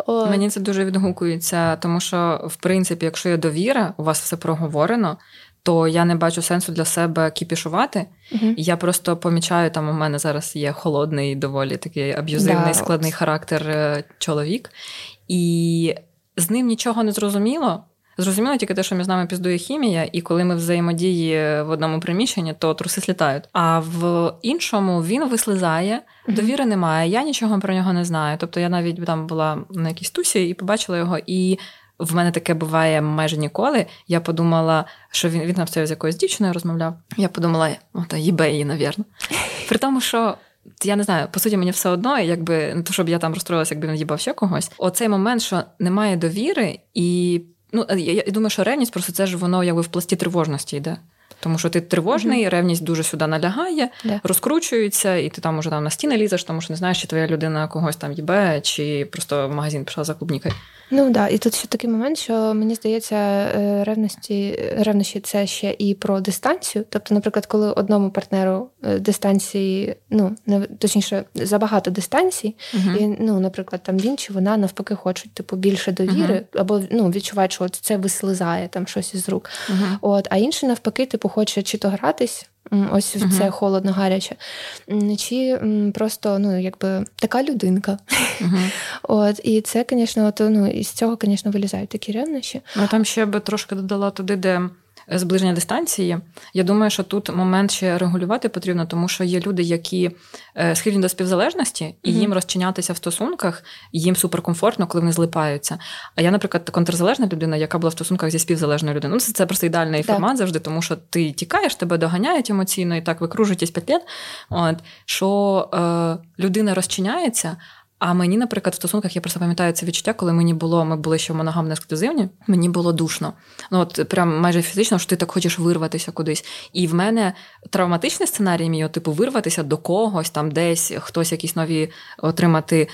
Мені це дуже відгукується, тому що, в принципі, якщо є довіра, у вас все проговорено. То я не бачу сенсу для себе кіпішувати. Uh-huh. Я просто помічаю, там у мене зараз є холодний, доволі такий аб'юзивний, да, складний характер е, чоловік. І з ним нічого не зрозуміло. Зрозуміло тільки те, що між нами піздує хімія, і коли ми взаємодії в одному приміщенні, то труси слітають. А в іншому він вислизає, довіри немає. Я нічого про нього не знаю. Тобто я навіть там була на якійсь тусі і побачила його, і в мене таке буває майже ніколи. Я подумала, що він він там з якоюсь дівчиною розмовляв. Я подумала, ото їбе її, навірно. При тому, що я не знаю, по суті, мені все одно, якби не то, щоб я там розстроїлася, якби не їбав ще когось. Оцей момент, що немає довіри, і ну я, я думаю, що ревність просто це ж воно якби в пласті тривожності йде. Тому що ти тривожний, mm-hmm. ревність дуже сюди налягає, yeah. розкручується, і ти там уже там на стіни лізеш, тому що не знаєш, чи твоя людина когось там їбе, чи просто в магазин пішла за клубнікою. Ну да, і тут ще такий момент, що мені здається, е, ревності ревнощі це ще і про дистанцію. Тобто, наприклад, коли одному партнеру е, дистанції, ну не точніше, забагато дистанцій, uh-huh. і ну, наприклад, там він чи вона навпаки хочуть типу більше довіри, uh-huh. або ну відчувають, що от це вислизає там щось із рук. Uh-huh. От, а інший навпаки, типу, хоче чи то гратись. Ось uh-huh. це холодно гаряче. Чи просто ну, якби така людинка. Uh-huh. От, І це, звісно, ну, із цього, звісно, вилізають такі ревнощі. Ну, там ще би трошки додала туди, де зближення дистанції. Я думаю, що тут момент ще регулювати потрібно, тому що є люди, які е, схильні до співзалежності, і mm-hmm. їм розчинятися в стосунках, їм суперкомфортно, коли вони злипаються. А я, наприклад, контрзалежна людина, яка була в стосунках зі співзалежною людиною. Ну, це, це просто ідеальний так. формат завжди, тому що ти тікаєш, тебе доганяють емоційно і так викружуєтесь п'ять літ. От що е, людина розчиняється. А мені, наприклад, в стосунках я просто пам'ятаю це відчуття, коли мені було, ми були ще моногамно ексклюзивні, мені було душно. Ну от прям майже фізично, що ти так хочеш вирватися кудись. І в мене травматичний сценарій мій, типу, вирватися до когось, там десь хтось якісь нові отримати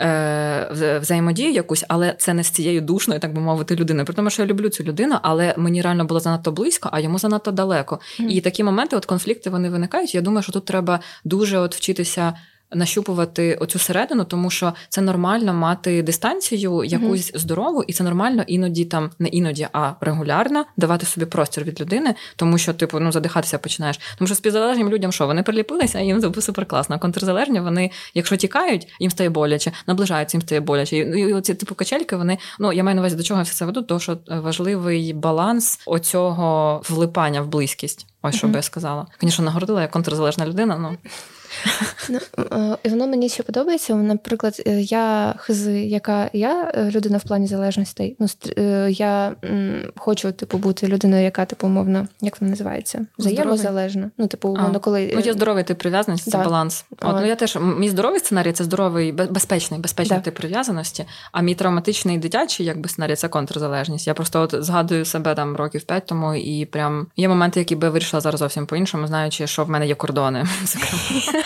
е, взаємодію якусь, але це не з цією душною, так би мовити, людиною. При тому, що я люблю цю людину, але мені реально було занадто близько, а йому занадто далеко. Mm. І такі моменти, от конфлікти, вони виникають. Я думаю, що тут треба дуже от вчитися нащупувати оцю середину, тому що це нормально мати дистанцію якусь mm-hmm. здорову, і це нормально іноді там не іноді, а регулярно давати собі простір від людини, тому що типу ну задихатися починаєш. Тому що співзалежним людям що вони приліпилися, їм супер класно. А контрзалежні вони, якщо тікають, їм стає боляче, наближаються, їм стає боляче. І оці типу качельки, вони ну я маю на увазі до чого я все це веду, тому що важливий баланс оцього влипання в близькість. Ось що mm-hmm. би я сказала. Звісно, нагородила я контрзалежна людина, ну. Ну, е, І воно мені ще подобається. Наприклад, е, я хизи, яка я е, людина в плані залежностей. Ну, Я хочу, типу, бути людиною, яка, типу, умовно, як вона називається? Взаємозалежна. Ну, типу, умовно, коли. Ну, є здоровий тип прив'язаності, це баланс. От, ну, я теж, Мій здоровий сценарій це здоровий, безпечний, безпечний да. тип прив'язаності, а мій травматичний дитячий, якби сценарій, це контрзалежність. Я просто от згадую себе там років п'ять тому, і прям є моменти, які би вирішила зараз зовсім по-іншому, знаючи, що в мене є кордони.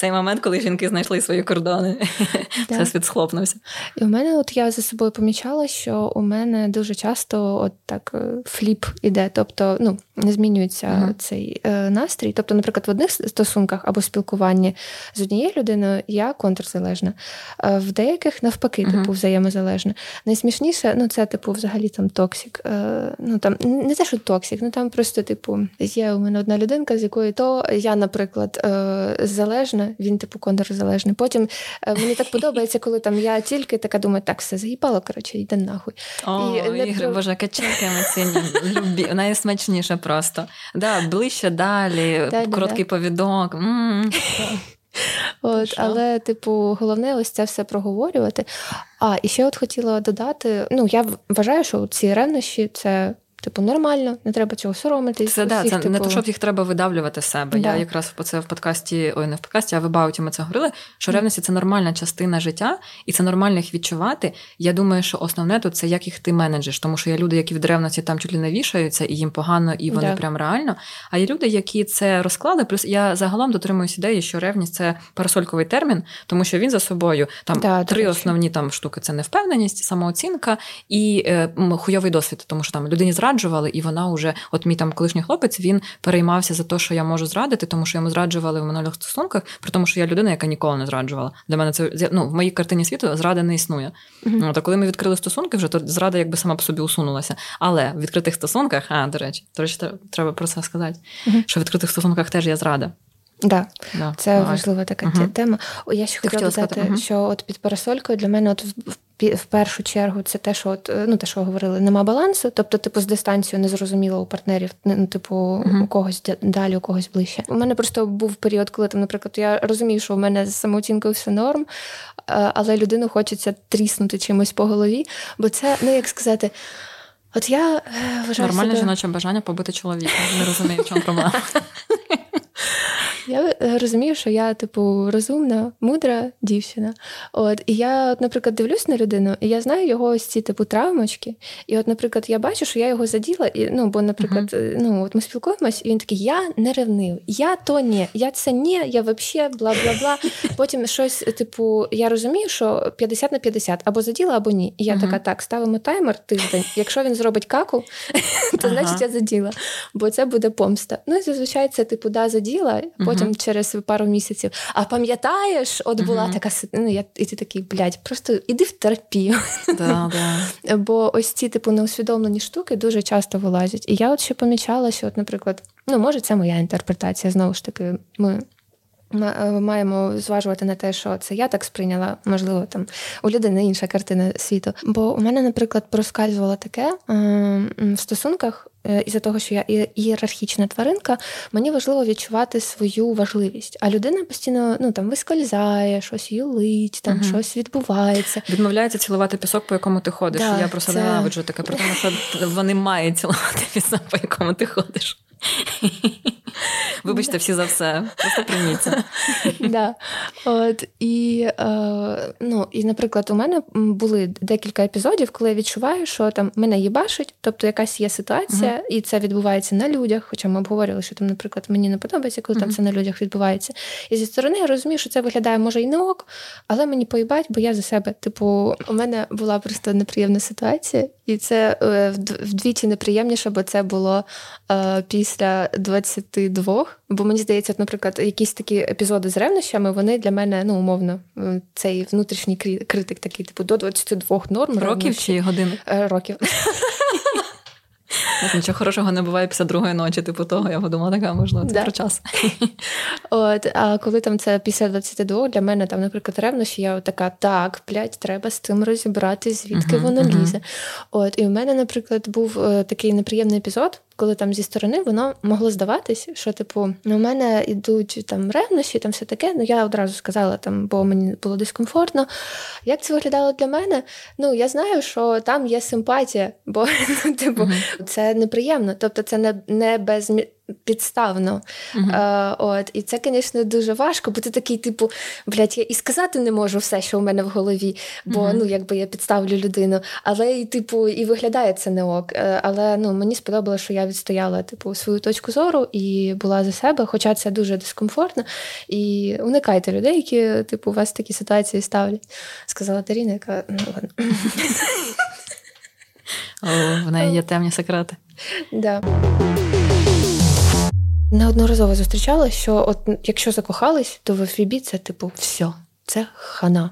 Цей момент, коли жінки знайшли свої кордони, це світ схлопнувся. І у мене, от я за собою помічала, що у мене дуже часто от так е, фліп іде, тобто ну, не змінюється uh-huh. цей е, настрій. Тобто, наприклад, в одних стосунках або спілкуванні з однією людиною я контрзалежна, а в деяких навпаки, uh-huh. типу, взаємозалежна. Найсмішніше, ну це типу, взагалі там токсик. Е, ну там не те, що токсик, ну там просто, типу, є у мене одна людинка, з якої то я, наприклад, е, залежна він, типу, контрзалежний. Потім е, мені так подобається, коли там я тільки така думаю, так, все заїбало, коротше, йде нахуй. О, і, Ігри, не... боже, каченьки емоційні, любі, найсмачніше просто. Да, Ближче далі, да, короткий да. повідок. От, Але, типу, головне ось це все проговорювати. А, і ще от хотіла додати: ну, я вважаю, що ці ревнощі це Типу, нормально, не треба цього соромитись. Це да, це типу... не то, щоб їх треба видавлювати з себе. Да. Я якраз по це в подкасті, ой, не в подкасті, а в Бауті ми це говорили. Що ревності це нормальна частина життя, і це нормально їх відчувати. Я думаю, що основне тут це як їх ти менеджиш, тому що є люди, які від ревності там чуть ли не вішаються, і їм погано, і вони да. прям реально. А є люди, які це розклали. Плюс я загалом дотримуюсь ідеї, що ревність це парасольковий термін, тому що він за собою там да, три основні там штуки: це невпевненість, самооцінка і е, хуйовий досвід, тому що там людині зрадили зраджували, і вона вже, от мій там колишній хлопець, він переймався за те, що я можу зрадити, тому що йому зраджували в минулих стосунках, при тому, що я людина, яка ніколи не зраджувала. Для мене це ну, в моїй картині світу зрада не існує. Uh-huh. От, а коли ми відкрили стосунки, вже то зрада якби сама по собі усунулася. Але в відкритих стосунках, а до речі, до речі, треба про це сказати, uh-huh. що в відкритих стосунках теж є зрада. Да, да, це важлива така uh-huh. тема. Я ще хотіла додати, uh-huh. що от під парасолькою для мене от в першу чергу це те, що от, е, ну те, що говорили, нема балансу. Тобто, типу, з дистанцією незрозуміло у партнерів, ну, типу, uh-huh. у когось далі, у когось ближче. У мене просто був період, коли там, наприклад, я розумію, що у мене з самооцінкою все норм, але людину хочеться тріснути чимось по голові, бо це, ну як сказати. От я е, вважаю Нормальне себе... жіноче бажання побити чоловіка. Не розумію, в чому проблема. Я е, розумію, що я, типу, розумна, мудра дівчина. От, І я, от, наприклад, дивлюсь на людину, і я знаю його ось ці типу травмочки. І, от, наприклад, я бачу, що я його заділа, і, ну, бо, наприклад, uh-huh. ну, от ми спілкуємось, і він такий: я не ревнив, я то ні, я це ні, я взагалі бла бла бла. Потім щось, типу, я розумію, що 50 на 50, або заділа, або ні. І я uh-huh. така, так, ставимо таймер тиждень. Якщо він зробить каку, то uh-huh. значить я заділа, бо це буде помста. Ну і зазвичай це, типу, да, заділа, потім через пару місяців. А пам'ятаєш, от була така ну, я, і ти такий, блядь, просто іди в терапію. Да, да. Бо ось ці типу неусвідомлені штуки дуже часто вилазять. І я от ще помічала, що, от, наприклад, ну, може, це моя інтерпретація, знову ж таки, ми. Е, маємо зважувати на те, що це я так сприйняла, можливо, там у людини інша картина світу. Бо у мене, наприклад, проскальзувало таке в стосунках, Е, із-за того, що я ієрархічна тваринка, мені важливо відчувати свою важливість. А людина постійно ну там вискользає, щось юлить, там uh щось відбувається. Відмовляється цілувати пісок, по якому ти ходиш. Да, я просто це... ненавиджу таке, про тому, що вони мають цілувати пісок, по якому ти ходиш. Вибачте всі за все, просто прийміться. Да. От, І, е, ну, і, наприклад, у мене були декілька епізодів, коли я відчуваю, що там мене їбашить, тобто якась є ситуація, uh-huh. і це відбувається на людях. Хоча ми обговорювали, що там, наприклад, мені не подобається, коли uh-huh. там це на людях відбувається. І зі сторони я розумію, що це виглядає, може, і не ок, але мені поїбать, бо я за себе. Типу, у мене була просто неприємна ситуація, і це е, вдвічі неприємніше, бо це було е, після 22, бо мені здається, наприклад, якісь такі епізоди з ревнощами, вони для мене, ну, умовно, цей внутрішній критик такий, типу, до 22 норм. Років ревнощі. чи годин? Е, років. Нічого хорошого не буває після другої ночі, типу того, я подумала, така можливо, це да. про час. От, А коли там це після 22, для мене там, наприклад, ревнощі, я така, так, блядь, треба з цим розібрати, звідки uh-huh, воно uh-huh. лізе. От, І в мене, наприклад, був е, такий неприємний епізод, коли там зі сторони воно могло здаватись, що типу у мене йдуть там ревнощі, там все таке. Ну я одразу сказала там, бо мені було дискомфортно. Як це виглядало для мене? Ну я знаю, що там є симпатія, бо ну, типу, mm-hmm. це неприємно. Тобто, це не не без підставно. Uh-huh. А, от, І це, звісно, дуже важко, бо ти такий, типу, блядь, я і сказати не можу все, що у мене в голові, бо uh-huh. ну, якби я підставлю людину. Але і типу, і виглядає це не ок. Е, але ну, мені сподобалося, що я відстояла типу, свою точку зору і була за себе, хоча це дуже дискомфортно. І уникайте людей, які типу, у вас такі ситуації ставлять. Сказала Даріна, яка ну ладно. О, В неї є темні секрети. Да. Неодноразово зустрічала, що от якщо закохались, то в ФІБі це типу все, це хана.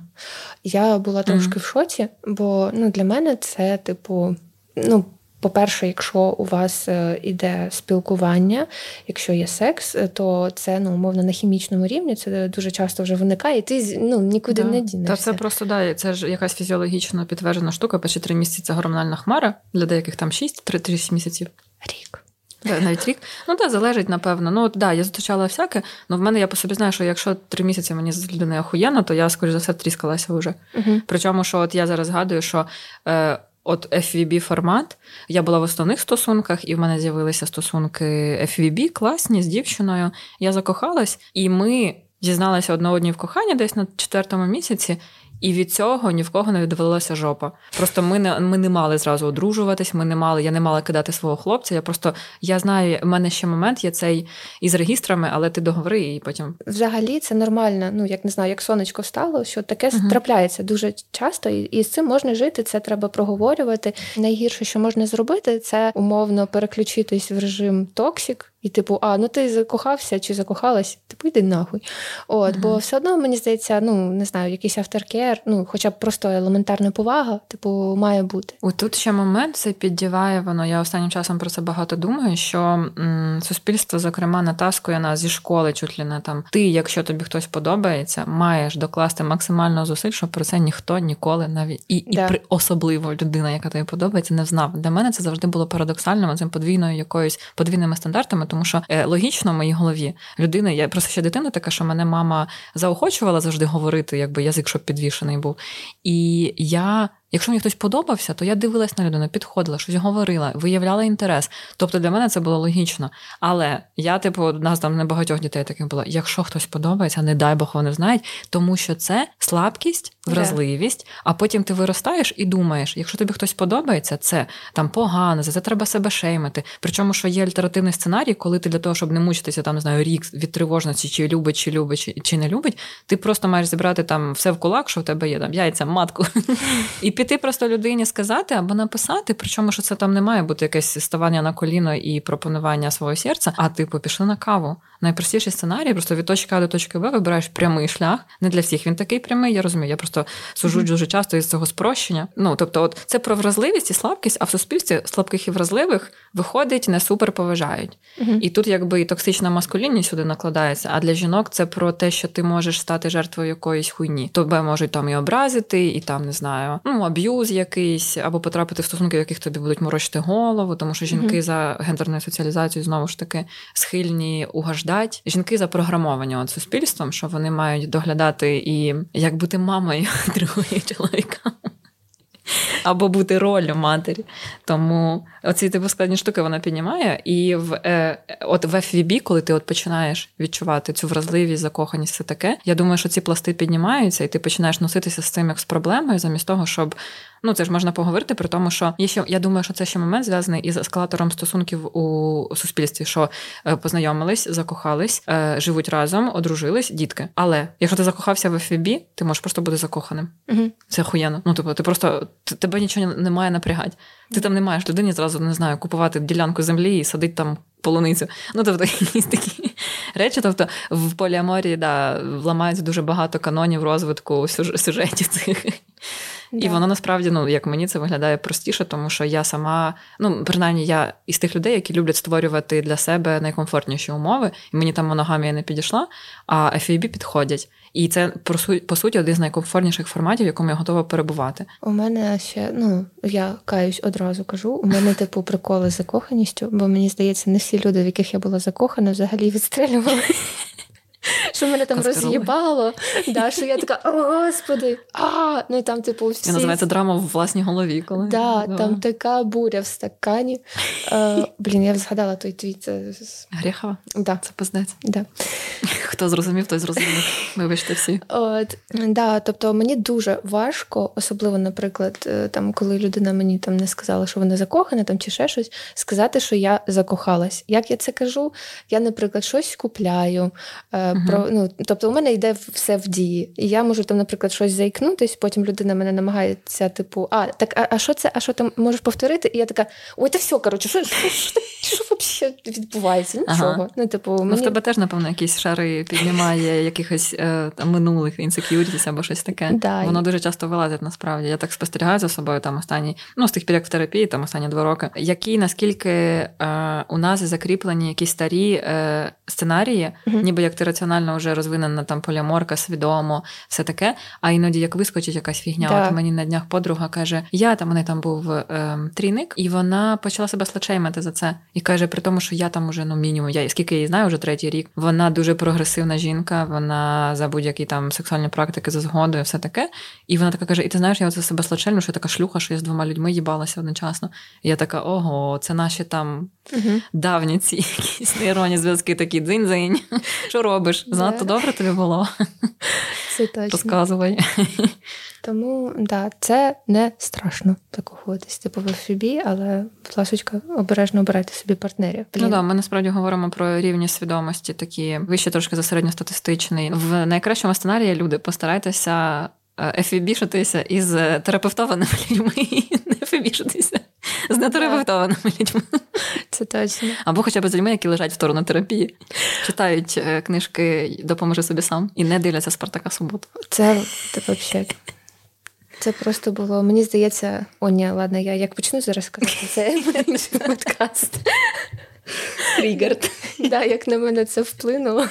Я була трошки mm-hmm. в шоці, бо ну, для мене це, типу, ну, по-перше, якщо у вас е, іде спілкування, якщо є секс, е, то це ну, умовно на хімічному рівні, це дуже часто вже виникає, і ти ну, нікуди да. не дінешся. Та це просто да, це ж якась фізіологічно підтверджена штука. Перші три місяці це гормональна хмара, для деяких там шість, три місяців. Рік. Навіть рік. Ну так, залежить, напевно. Ну, да, я зустрічала всяке, але в мене я по собі знаю, що якщо три місяці мені з людиною охуєнно, то я, скоріш за все, тріскалася вже. Uh-huh. Причому, що от я зараз згадую, що. Е, От FVB формат. Я була в основних стосунках, і в мене з'явилися стосунки FVB, класні з дівчиною. Я закохалась, і ми дізналися одне одній в коханні десь на четвертому місяці. І від цього ні в кого не відвалилася жопа. Просто ми не ми не мали зразу одружуватись, ми не мали, я не мала кидати свого хлопця. Я просто я знаю, в мене ще момент є цей із регістрами, але ти договори і потім. Взагалі це нормально. Ну як не знаю, як сонечко стало, що таке uh трапляється дуже часто, і, і з цим можна жити. Це треба проговорювати. Найгірше, що можна зробити, це умовно переключитись в режим токсик. І, типу, а ну ти закохався чи закохалась, типу йди нахуй. От, uh-huh. Бо все одно, мені здається, ну не знаю, якийсь авторкер, ну хоча б просто елементарна повага, типу, має бути. О, тут ще момент це піддіває воно. Я останнім часом про це багато думаю. Що м, суспільство, зокрема, натаскує нас зі школи, чуть ли не там. Ти, якщо тобі хтось подобається, маєш докласти максимально зусиль, щоб про це ніхто ніколи навіть і да. і при особливо людина, яка тобі подобається, не знав. Для мене це завжди було парадоксально цим подвійною якоюсь подвійними стандартами тому що е, логічно в моїй голові людина, я просто ще дитина така, що мене мама заохочувала завжди говорити, якби язик, щоб підвішений був. І я Якщо мені хтось подобався, то я дивилась на людину, підходила, щось говорила, виявляла інтерес. Тобто для мене це було логічно. Але я, типу, у нас там небагатьох дітей таких було. Якщо хтось подобається, не дай Бог вони знають, тому що це слабкість, вразливість, а потім ти виростаєш і думаєш, якщо тобі хтось подобається, це там погано, за це треба себе шеймити. Причому, що є альтернативний сценарій, коли ти для того, щоб не мучитися, там не знаю, рік від тривожності, чи любить, чи любить, чи, чи не любить, ти просто маєш зібрати там все в кулак, що в тебе є там яйця, матку. І піти просто людині сказати або написати, причому що це там не має бути якесь ставання на коліно і пропонування свого серця, а типу пішли на каву. Найпростіший сценарій, просто від точки А до точки Б вибираєш прямий шлях. Не для всіх він такий прямий, я розумію. Я просто сужу mm-hmm. дуже часто із цього спрощення. Ну тобто, от це про вразливість і слабкість, а в суспільстві слабких і вразливих виходить, не супер поважають. Mm-hmm. І тут якби і токсична маскулінність сюди накладається. А для жінок це про те, що ти можеш стати жертвою якоїсь хуйні. Тебе можуть там і образити, і там не знаю, ну аб'юз якийсь, або потрапити в стосунки, в яких тобі будуть морочити голову, тому що жінки mm-hmm. за гендерною соціалізацією знову ж таки схильні угождать. Жінки запрограмовані от суспільством, що вони мають доглядати і як бути мамою другої чоловіка або бути ролью матері. Тому оці типу складні штуки вона піднімає. І в е, от в FVB, коли ти от починаєш відчувати цю вразливість, закоханість, все таке, я думаю, що ці пласти піднімаються, і ти починаєш носитися з цим як з проблемою, замість того, щоб Ну, це ж можна поговорити про тому, що є ще я думаю, що це ще момент зв'язаний із ескалатором стосунків у суспільстві, що е, познайомились, закохались, е, живуть разом, одружились, дітки. Але якщо ти закохався в ФВБ, ти можеш просто бути закоханим. Угу. Це охуєнно. Ну, типу, ти просто тебе нічого не має напрягати. Ти там не маєш людині зразу не знаю, купувати ділянку землі і садити там полуницю. Ну, тобто, якісь такі речі. Тобто, в поліаморії да, ламається дуже багато канонів розвитку сюжетів цих. Да. І воно насправді, ну як мені це виглядає простіше, тому що я сама, ну принаймні, я із тих людей, які люблять створювати для себе найкомфортніші умови, і мені там моногамія не підійшла, а FAB підходять. І це по суті один з найкомфортніших форматів, в якому я готова перебувати. У мене ще ну я каюсь одразу кажу. У мене типу приколи з закоханістю, бо мені здається, не всі люди, в яких я була закохана, взагалі відстрелювали що мене там роз'їбало. Да, Що я така, о, господи, а ну і там, типу, всі... Це називається драма в власній голові. коли... Да, да. Там така буря в стакані. Е, Блін, я згадала той твіт. Це... Гріхова? Да. Це пиздець. Да. Хто зрозумів, той зрозумів. Вибачте всі. От, да, Тобто мені дуже важко, особливо, наприклад, е, там, коли людина мені там не сказала, що вона закохана, там чи ще щось, сказати, що я закохалась. Як я це кажу? Я, наприклад, щось купляю. Е, uh про, ну, Тобто у мене йде все в дії. І я можу там, наприклад, щось заікнутись, потім людина мене намагається, типу, а так, а, а що це? А що ти можеш повторити? І я така, ой, та все, коротше, що що, що, що взагалі відбувається? Нічого. Ага. Ну, типу, мені... ну, в тебе теж, напевно, якісь шари піднімає якихось е, там, минулих інсекюрітіс або щось таке. Да. Воно дуже часто вилазить насправді. Я так спостерігаю за собою там останні, ну, з тих пір, як в терапії, там останні два роки. Які наскільки е, у нас закріплені якісь старі е, сценарії, uh ніби як ти раціонально вже розвинена там поляморка, свідомо, все таке. А іноді як вискочить якась фігня. Да. От мені на днях подруга каже: Я там у неї там був е, трійник, і вона почала себе слачеймати за це. І каже, при тому, що я там уже ну мінімум, я скільки її знаю, вже третій рік. Вона дуже прогресивна жінка, вона за будь-які там сексуальні практики за згодою, все таке. І вона така каже: І ти знаєш, я за себе слачельну, що я така шлюха, що я з двома людьми їбалася одночасно. І я така, ого, це наші там угу. давні ці якісь нейронні зв'язки такі дзинь-дзинь. Що робиш? Занадто добре тобі було? Це точно. Розказувай. Тому да, це не страшно закохуватись типу в ФІБі, але, будь ласка, обережно обирайте собі партнерів. Блін. Ну да, ми насправді говоримо про рівні свідомості, такі вище трошки за середньостатистичний. В найкращому сценарії люди постарайтеся ефібішитися із терапевтованими людьми і не ефібішитися з нетерапевтованими людьми. Це точно. Або хоча б з людьми, які лежать в торонотерапії, читають е, книжки Допоможи собі сам і не дивляться Спартака суботу. Це це взагалі. Це просто було, мені здається, о, ні, ладно, я як почну зараз казати, це інший подкаст. Тригерд. Да, як на мене це вплинуло.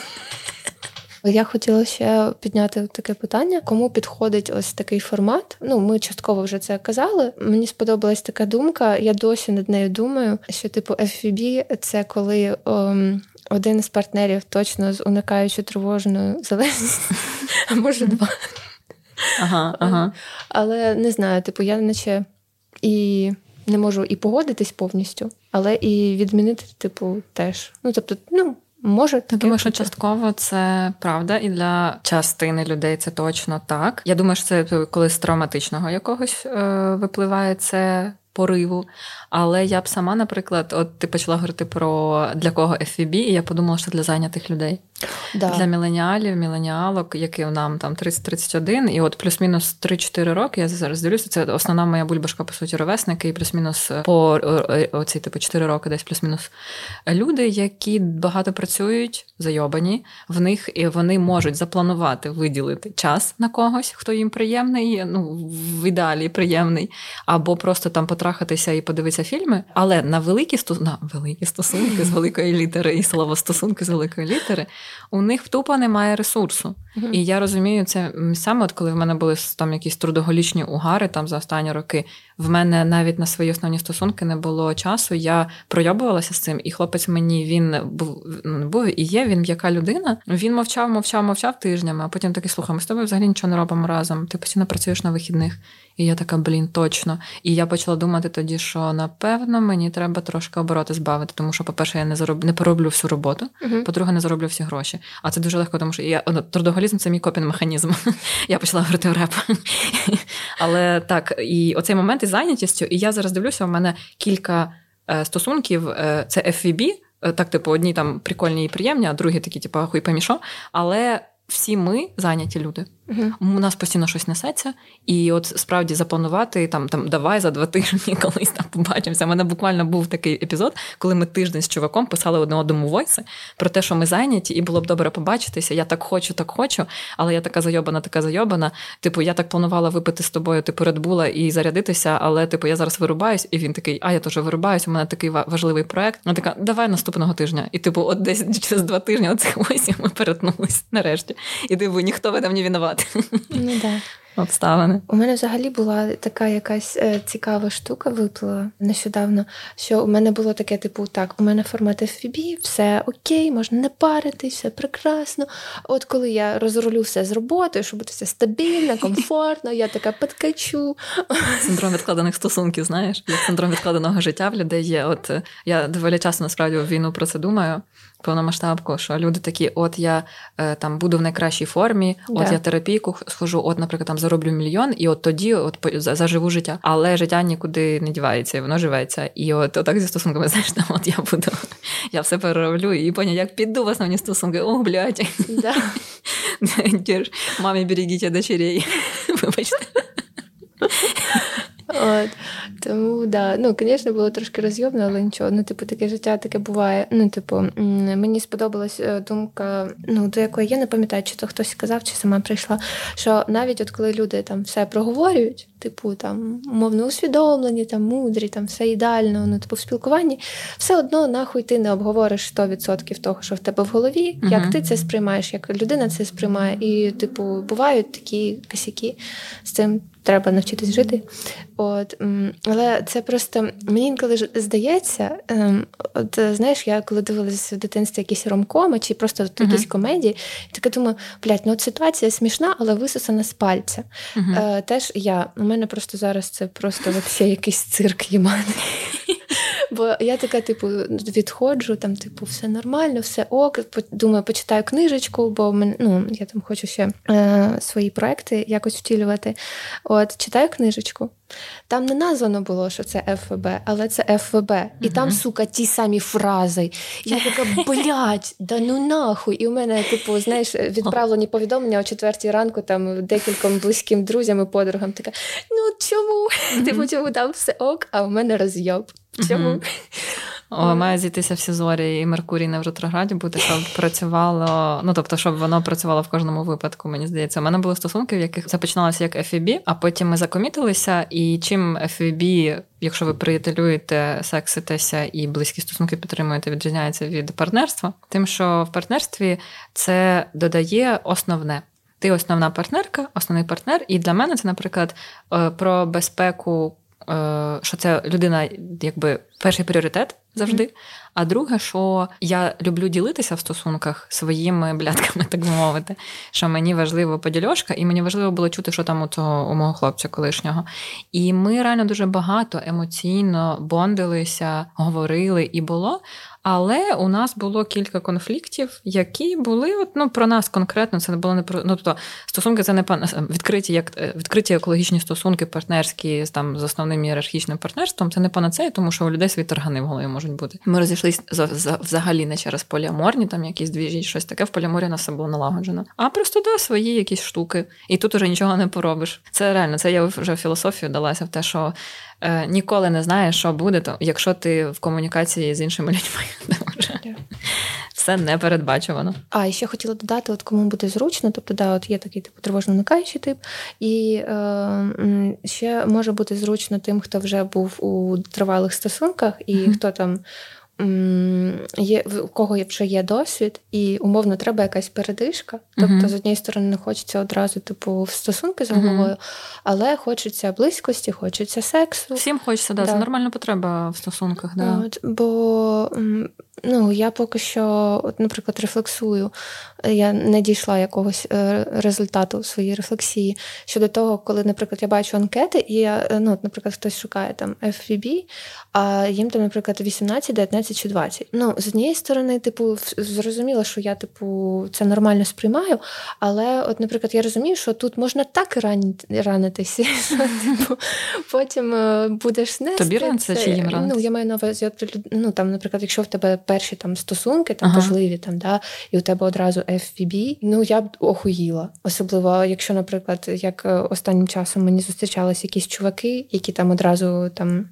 Я хотіла ще підняти таке питання, кому підходить ось такий формат. Ну, ми частково вже це казали. Мені сподобалась така думка. Я досі над нею думаю, що типу FVB – це коли ом, ем, один з партнерів точно з уникаючи тривожною залежністю, а може два. Ага, ага. Але не знаю, типу, я наче і не можу і погодитись повністю, але і відмінити, типу, теж. Ну, тобто, ну. Може, таке думаю, що частково це правда, і для частини людей це точно так. Я думаю, що це коли з травматичного якогось е, випливає це пориву. Але я б сама, наприклад, от ти почала говорити про для кого FVB, і я подумала, що для зайнятих людей. Да. Для міленіалів, міленіалок, які нам там 30-31, і от плюс-мінус 3-4 роки, я зараз дивлюся, це основна моя бульбашка, по суті, ровесники, і плюс-мінус по оці, типу, 4 роки, десь плюс-мінус люди, які багато працюють, зайобані, в них і вони можуть запланувати виділити час на когось, хто їм приємний, ну в ідеалі приємний, або просто там потрахатися і подивитися фільми, але на великі стосунки, на великі стосунки з великої літери і слово стосунки з великої літери у них тупо немає ресурсу. Mm-hmm. І я розумію це саме, от коли в мене були там якісь трудоголічні угари там за останні роки. В мене навіть на свої основні стосунки не було часу. Я пройобувалася з цим, і хлопець мені він був був і є. Він м'яка людина. Він мовчав, мовчав, мовчав тижнями, а потім такий слухай, ми з тобою взагалі нічого не робимо разом. Ти постійно працюєш на вихідних. І я така, блін, точно. І я почала думати тоді, що напевно мені треба трошки обороти збавити, тому що, по-перше, я не зароб... не пороблю всю роботу, uh-huh. по-друге, не зароблю всі гроші. А це дуже легко, тому що я трудоголізм це мій копінг-механізм. Я почала говорити в реп. Але так, і оцей момент із зайнятістю, і я зараз дивлюся, у мене кілька е, стосунків, е, це FVB, е, так, типу, одні там прикольні і приємні, а другі такі, типу, хуй помішо. Але всі ми зайняті люди. Uh-huh. У нас постійно щось несеться, і от справді запланувати там там давай за два тижні колись там побачимося. У мене буквально був такий епізод, коли ми тиждень з чуваком писали одне одному войси про те, що ми зайняті, і було б добре побачитися. Я так хочу, так хочу, але я така зайобана, така зайобана. Типу, я так планувала випити з тобою, типу, Bull і зарядитися, але типу я зараз вирубаюсь, і він такий, а я теж вирубаюсь. У мене такий важливий проект. Вона така, давай наступного тижня. І типу, от десь через два тижні оцих ось ми перетнулись нарешті. І типу, ніхто в этом не винуват. Ну да обставини. У мене взагалі була така якась е, цікава штука виплила нещодавно. Що у мене було таке, типу, так, у мене формат FPB, все окей, можна не паритись, все прекрасно. От коли я розрулю все з роботою, щоб бути все стабільно, комфортно, я така підкачу. Синдром відкладених стосунків, знаєш, як синдром відкладеного життя в людей є. От е, я доволі часто насправді в війну про це думаю повномасштабку, що люди такі, от я е, там буду в найкращій формі, от да. я терапійку схожу, от, наприклад, там зароблю мільйон, і от тоді от заживу життя. Але життя нікуди не дівається, воно живеться. І от отак зі стосунками, знаєш, там от я буду, я все перероблю і поняв, як піду в основні стосунки. О, блядь. Да. Мамі берегіть дочерей. Вибачте. От. Тому да, ну, звісно, було трошки розйомно, але нічого. Ну, типу, таке життя таке буває. Ну, типу, мені сподобалась е, думка, ну, до якої я не пам'ятаю, чи то хтось сказав, чи сама прийшла. Що навіть от коли люди там все проговорюють, типу, там, умовно усвідомлені, там, мудрі, там все ідеально, ну, типу, в спілкуванні, все одно нахуй ти не обговориш 100% того, що в тебе в голові, uh як ти це сприймаєш, як людина це сприймає. І, типу, бувають такі косяки з цим треба навчитись жити. От, Але це просто мені інколи здається, ем, от знаєш, я коли дивилася в дитинстві якісь ромкоми чи просто uh-huh. якісь комедії, таке думаю, блядь, ну от ситуація смішна, але висосана з пальця. Uh-huh. Теж я, у мене просто зараз це просто вообще якийсь цирк єманий. Бо я така, типу, відходжу, там, типу, все нормально, все ок. Думаю, почитаю книжечку, бо ну, я там хочу ще е, свої проекти якось втілювати. От, читаю книжечку. Там не названо було, що це FWB, але це FWB. І там, сука, ті самі фрази. Я така, блядь, да ну нахуй. І у мене, типу, знаєш, відправлені повідомлення о четвертій ранку там декільком близьким друзям і подругам. Така, ну чому? Типу, чому там все ок, а у мене розйоб. Чому? О, Має зійтися всі зорі і Меркурій не в ретрограді бути, щоб працювало. Ну тобто, щоб воно працювало в кожному випадку. Мені здається, у мене були стосунки, в яких це починалося як FEB, а потім ми закомітилися. І чим FEB, якщо ви приятелюєте, секситеся і близькі стосунки підтримуєте, відрізняється від партнерства, тим, що в партнерстві це додає основне. Ти основна партнерка, основний партнер, і для мене це, наприклад, е, про безпеку, що це людина, якби перший пріоритет завжди. Mm-hmm. А друге, що я люблю ділитися в стосунках своїми блядками, так би мовити, що мені важливо подільошка, і мені важливо було чути, що там у того у мого хлопця колишнього. І ми реально дуже багато емоційно бондилися, говорили і було. Але у нас було кілька конфліктів, які були от, ну, про нас конкретно. Це не було не про ну, тобто стосунки. Це не відкриті, як е, відкриті екологічні стосунки, партнерські там з основним ієрархічним партнерством. Це не панацея, тому що у людей свої таргани в голові можуть бути. Ми розійшлися взагалі не через поліаморні, там якісь двіжі, щось таке. В поліаморі нас все було налагоджено. А просто да, свої якісь штуки. І тут уже нічого не поробиш. Це реально, це я вже філософію далася в те, що е, ніколи не знаєш, що буде, то якщо ти в комунікації з іншими людьми. Все не передбачувано. А і ще хотіла додати, от кому буде зручно, тобто, да, от є такий типу тривожно уникаючий тип, і е, ще може бути зручно тим, хто вже був у тривалих стосунках, і mm-hmm. хто там є у кого вже є досвід, і умовно треба якась передишка. Тобто, uh-huh. з однієї сторони, не хочеться одразу, типу, в стосунки з головою, uh-huh. але хочеться близькості, хочеться сексу. Всім хочеться, да, да. це нормальна потреба в стосунках. Да. От, Бо ну, я поки що, от, наприклад, рефлексую. Я не дійшла якогось е, результату в своїй рефлексії щодо того, коли, наприклад, я бачу анкети, і я, ну, от, наприклад, хтось шукає там FVB, а їм там, наприклад, 18, 19 чи 20. Ну, з однієї сторони, типу, зрозуміло, що я, типу, це нормально сприймаю, але, от, наприклад, я розумію, що тут можна так ранитися, що типу, потім е, будеш не Тобі раниться чи їм раниться? Ну, я маю на увазі, ну, там, наприклад, якщо в тебе перші там стосунки, там ага. важливі там, да, і у тебе одразу FVB, ну я б охуїла. Особливо, якщо, наприклад, як е, останнім часом мені зустрічались якісь чуваки, які там одразу там.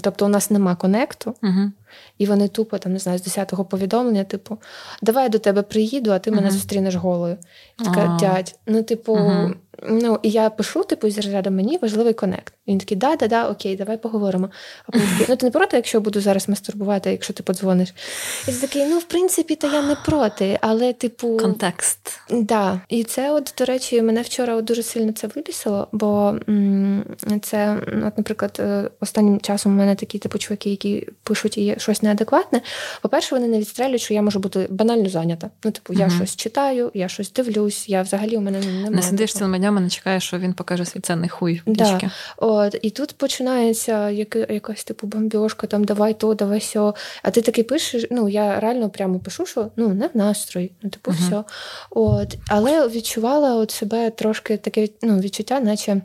Тобто у нас нема конекту, uh і вони тупо там не знаю, з 10-го повідомлення, типу, давай я до тебе приїду, а ти uh мене зустрінеш голою. І Така дядь, ну, типу, uh Ну, і я пишу, типу, з розряду мені важливий конект. Він такий, да, да, да, окей, давай поговоримо. А потім ну ти не проти, якщо я буду зараз мастурбувати, якщо ти подзвониш. І ти такий, ну в принципі, то я не проти, але, типу, контекст. Да. І це, от, до речі, мене вчора дуже сильно це вибісило, бо м- це, от, наприклад, е, останнім часом у мене такі типу чуваки, які пишуть і щось неадекватне. По-перше, вони не відстрелюють, що я можу бути банально зайнята. Ну, типу, я угу. щось читаю, я щось дивлюсь, я взагалі у мене немає. Не сидиш цілими днями, не чекаєш, що він покаже свій ценний хуй. Да. От, І тут починається яка, якась типу бомбьошка, там давай то, давай сьо. А ти такий пишеш, ну я реально прямо пишу, що ну не в настрої, ну типу, uh все. От, Але відчувала от себе трошки таке ну, відчуття, наче.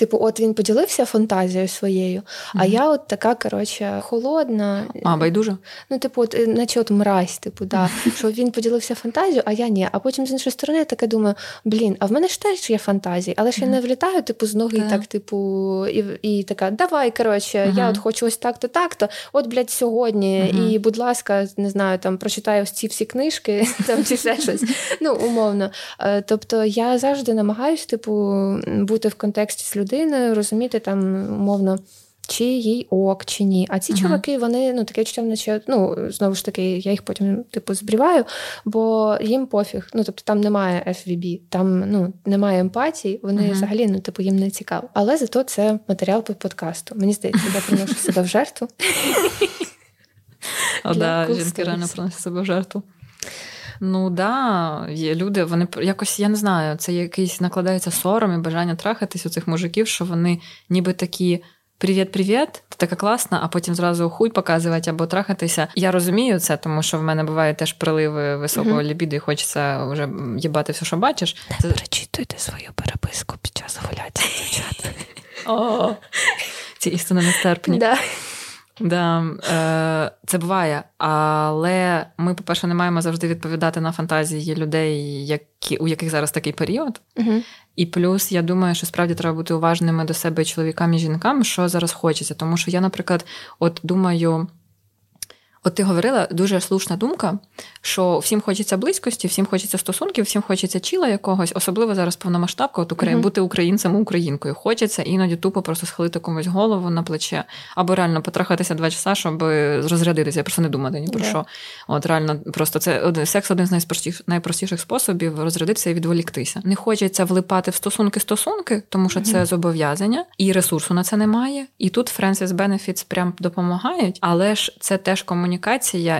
Типу, от він поділився фантазією своєю, а mm-hmm. я от така, коротше, холодна. А, байдуже? Ну, типу, от, наче от мразь, типу, да, що він поділився фантазією, а я ні. А потім з іншої сторони я таке думаю: блін, а в мене ж теж є фантазії, але ж я не влітаю, типу, з ноги, так, типу, і і така, давай, коротше, я от хочу ось так-то, так-то. От, блядь, сьогодні, і, будь ласка, не знаю, там прочитаю ці всі книжки, там чи ще щось. Ну, умовно. Е, тобто я завжди намагаюся, типу, бути в контексті з людиною, розуміти там умовно. Чи їй ок, чи ні. А ці uh-huh. чуваки, вони ну таке чуття, наче ну знову ж таки, я їх потім типу збріваю, бо їм пофіг. Ну тобто там немає FVB, там ну немає емпатії, вони uh-huh. взагалі ну типу їм не цікаво. Але зато це матеріал по подкасту. Мені здається, я приношу себе в жертву. О, да, жінки реально приносять себе в жертву. Ну да, є люди, вони якось, я не знаю, це якийсь накладається сором і бажання трахатись у цих мужиків, що вони ніби такі. Привіт-привіт, ти така класна, а потім зразу хуй показувати або трахатися. Я розумію це, тому що в мене бувають теж приливи високого mm-hmm. лібіду, і хочеться вже їбати все, що бачиш. Не перечитуйте свою переписку під час гуляти. Ці істини нестерпні. Да. Е, Це буває, але ми, по-перше, не маємо завжди відповідати на фантазії людей, які, у яких зараз такий період. Угу. І плюс я думаю, що справді треба бути уважними до себе чоловікам і жінкам, що зараз хочеться. Тому що я, наприклад, от думаю. От ти говорила дуже слушна думка, що всім хочеться близькості, всім хочеться стосунків, всім хочеться чіла якогось, особливо зараз повномасштабка, от Україн, uh-huh. бути українцем українкою. Хочеться іноді тупо просто схилити комусь голову на плече, або реально потрахатися два часа, щоб розрядитися, просто не думати ні про yeah. що. От реально, просто це секс один з найпростіших, найпростіших способів розрядитися і відволіктися. Не хочеться влипати в стосунки-стосунки, тому що uh-huh. це зобов'язання, і ресурсу на це немає. І тут with Benefits прям допомагають, але ж це теж комунікація,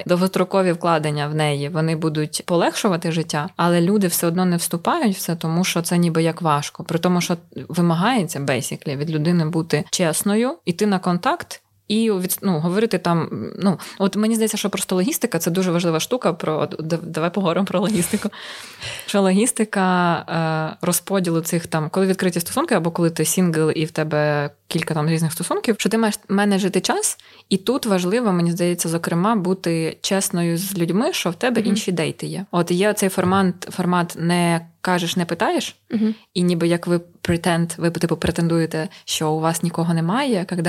довгострокові вкладення в неї вони будуть полегшувати життя, але люди все одно не вступають в це, тому що це ніби як важко. При тому, що вимагається basically від людини бути чесною, іти на контакт. І від, ну, говорити там, ну от мені здається, що просто логістика це дуже важлива штука. Про давай поговоримо про логістику. Що логістика е, розподілу цих там, коли відкриті стосунки, або коли ти сінгл і в тебе кілька там різних стосунків, що ти маєш менеджити час, і тут важливо, мені здається, зокрема, бути чесною з людьми, що в тебе mm-hmm. інші дейти є. От є цей формат, формат не кажеш, не питаєш, mm-hmm. і ніби як ви претенд, ви типу претендуєте, що у вас нікого немає, коли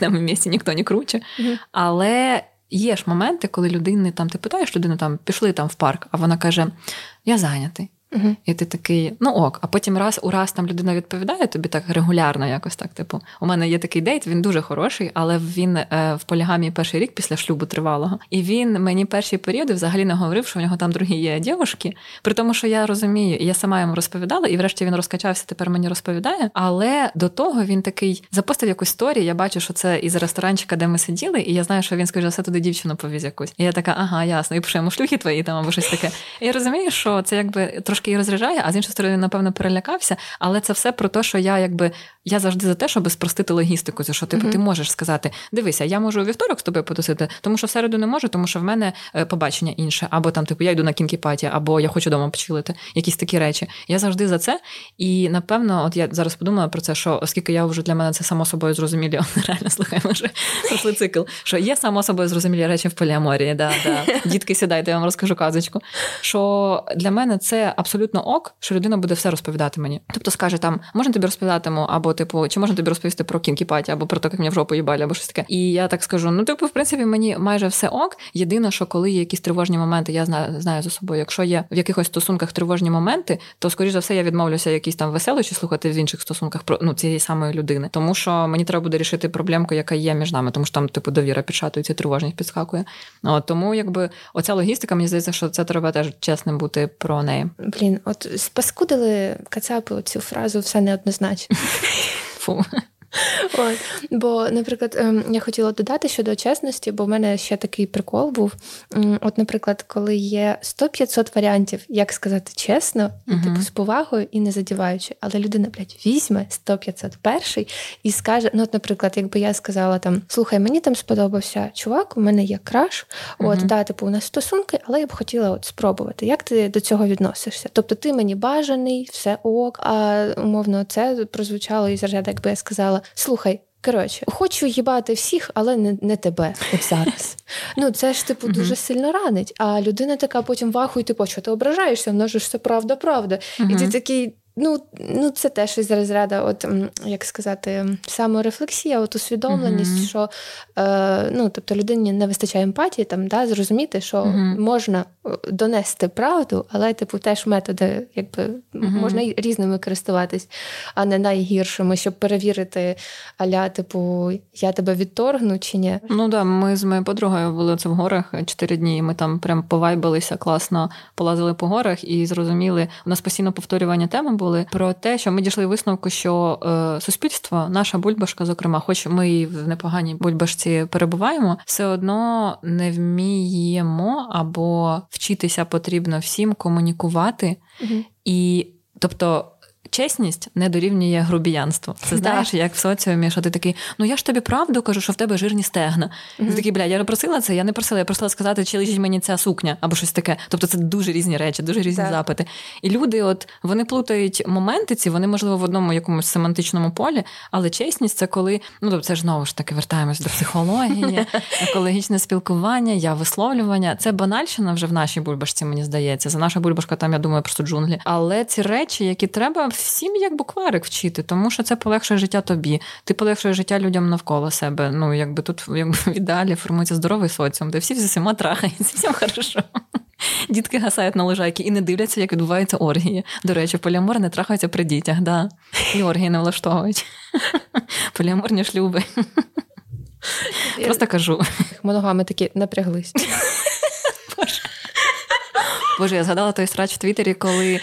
в місці ніхто не круче. Mm-hmm. Але є ж моменти, коли людини там ти питаєш людину, там пішли там в парк, а вона каже: Я зайнятий. Угу. І ти такий, ну ок, а потім раз у раз там людина відповідає тобі так регулярно, якось так. Типу, у мене є такий дейт, він дуже хороший, але він е, в полігамії перший рік після шлюбу тривалого. І він мені перші періоди взагалі не говорив, що в нього там другі є дівушки. При тому, що я розумію, і я сама йому розповідала, і врешті він розкачався, тепер мені розповідає. Але до того він такий запостив якусь сторі. Я бачу, що це із ресторанчика, де ми сиділи, і я знаю, що він скаже, все туди дівчину повіз якусь. І я така, ага, ясно, і пишу йому шлюхи твої там або щось таке. І я розумію, що це якби трошки і розряджає, а з іншої сторони, напевно, перелякався. Але це все про те, що я якби я завжди за те, щоб спростити логістику. За що типу, mm-hmm. ти можеш сказати: дивися, я можу вівторок з тобою потусити, тому що в середу не можу, тому що в мене е, побачення інше, або там, типу, я йду на кінкіпаті, або я хочу вдома почилити. Якісь такі речі. Я завжди за це. І напевно, от я зараз подумала про це, що оскільки я вже для мене це само собою зрозумілі, реально слухай, може пройшли цикл, що є само собою зрозумілі речі в поліаморії. Да, да. Дітки, сідайте, я вам розкажу казочку. Що для мене це абсолютно ок, що людина буде все розповідати мені. Тобто скаже, там можна тобі розповідатиму, або типу, чи можна тобі розповісти про кінкіпаті, або про те, як мене в жопу їбалі, або щось таке. І я так скажу: ну, типу, в принципі, мені майже все ок. Єдине, що коли є якісь тривожні моменти, я знаю знаю за собою. Якщо є в якихось стосунках тривожні моменти, то скоріш за все я відмовлюся якісь там веселощі слухати в інших стосунках про ну цієї самої людини, тому що мені треба буде рішити проблемку, яка є між нами, тому що там типу довіра підшатується, тривожність підскакує. От, Тому якби оця логістика, мені здається, що це треба теж чесним бути про неї. Блін, от спаскудили кацапи цю фразу все неоднозначно. Фу. От. Бо, наприклад, ем, я хотіла додати щодо чесності, бо в мене ще такий прикол був. От, наприклад, коли є 100-500 варіантів, як сказати чесно, uh-huh. типу з повагою і не задіваючи, але людина, блядь, візьме 100-501 і скаже: ну, от, наприклад, якби я сказала там: слухай, мені там сподобався чувак, у мене є краш, от, uh-huh. да, типу, у нас стосунки, але я б хотіла от спробувати. Як ти до цього відносишся? Тобто ти мені бажаний, все ок, а умовно, це прозвучало із заряду, якби я сказала слухай. Коротше, хочу їбати всіх, але не не тебе от зараз. Ну це ж типу дуже сильно ранить. А людина така потім вахує, типу, що ти ображаєшся, воно ж все правда, правда. І ти такий. Ну, ну це теж із розряду, от як сказати, саморефлексія, от усвідомленість, uh-huh. що е, ну, тобто людині не вистачає емпатії, там да, зрозуміти, що uh-huh. можна е, донести правду, але типу теж методи, якби uh-huh. можна різними користуватись, а не найгіршими, щоб перевірити, аля, типу, я тебе відторгну чи ні. Ну да, ми з моєю подругою були це в горах чотири дні. і Ми там прям повайбилися класно, полазили по горах і зрозуміли, у нас постійно повторювання теми було були про те, що ми дійшли висновку, що е, суспільство, наша бульбашка, зокрема, хоч ми і в непоганій бульбашці перебуваємо, все одно не вміємо або вчитися потрібно всім комунікувати. Угу. І тобто чесність не дорівнює грубіянству. Це знаєш, як в соціумі, що ти такий, ну я ж тобі правду кажу, що в тебе жирні стегна. Mm-hmm. Ти такий, бля, я не просила це, я не просила, я просила сказати, чи лежить мені ця сукня або щось таке. Тобто це дуже різні речі, дуже різні так. запити. І люди, от вони плутають моменти ці, вони, можливо, в одному якомусь семантичному полі, але чесність це коли, ну тобто це ж знову ж таки вертаємось до психології, екологічне спілкування, я висловлювання. Це банальщина вже в нашій бульбашці, мені здається. За наша бульбашка, там я думаю, просто джунглі. Але ці речі, які треба всім як букварик вчити, тому що це полегшує життя тобі. Ти полегшуєш життя людям навколо себе. Ну, якби тут якби в ідеалі формується здоровий соціум, де всі з усіма трахаються, всім хорошо. Дітки гасають на лежайки і не дивляться, як відбуваються оргії. До речі, поліамор не трахаються при дітях, да. і оргії не влаштовують. Поліаморні шлюби. Просто кажу. Моногами такі напряглись. Боже, я згадала той срач в Твіттері, коли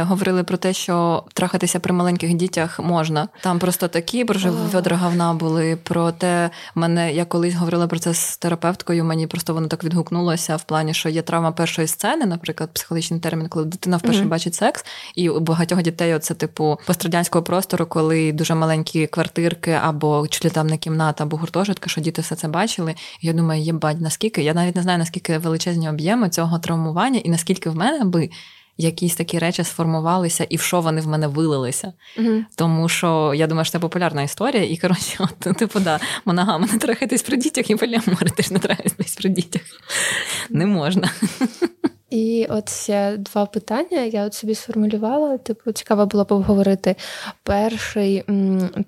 говорили про те, що трахатися при маленьких дітях можна. Там просто такі боже, відра говна були. Про те, мене я колись говорила про це з терапевткою. Мені просто воно так відгукнулося в плані, що є травма першої сцени, наприклад, психологічний термін, коли дитина вперше mm-hmm. бачить секс, і у багатьох дітей це типу пострадянського простору, коли дуже маленькі квартирки або чи там не кімната, або гуртожитка, що діти все це бачили. І я думаю, єбать, наскільки я навіть не знаю, наскільки величезні об'єми цього травмування, і наскільки в мене би якісь такі речі сформувалися і в що вони в мене вилилися. mm Тому що я думаю, що це популярна історія, і коротше, от, типу, да, моногами не трахайтесь при дітях, і поліамори теж не трахайтесь при дітях. Не можна. І от ще два питання я от собі сформулювала. Типу, цікаво було б обговорити. Перший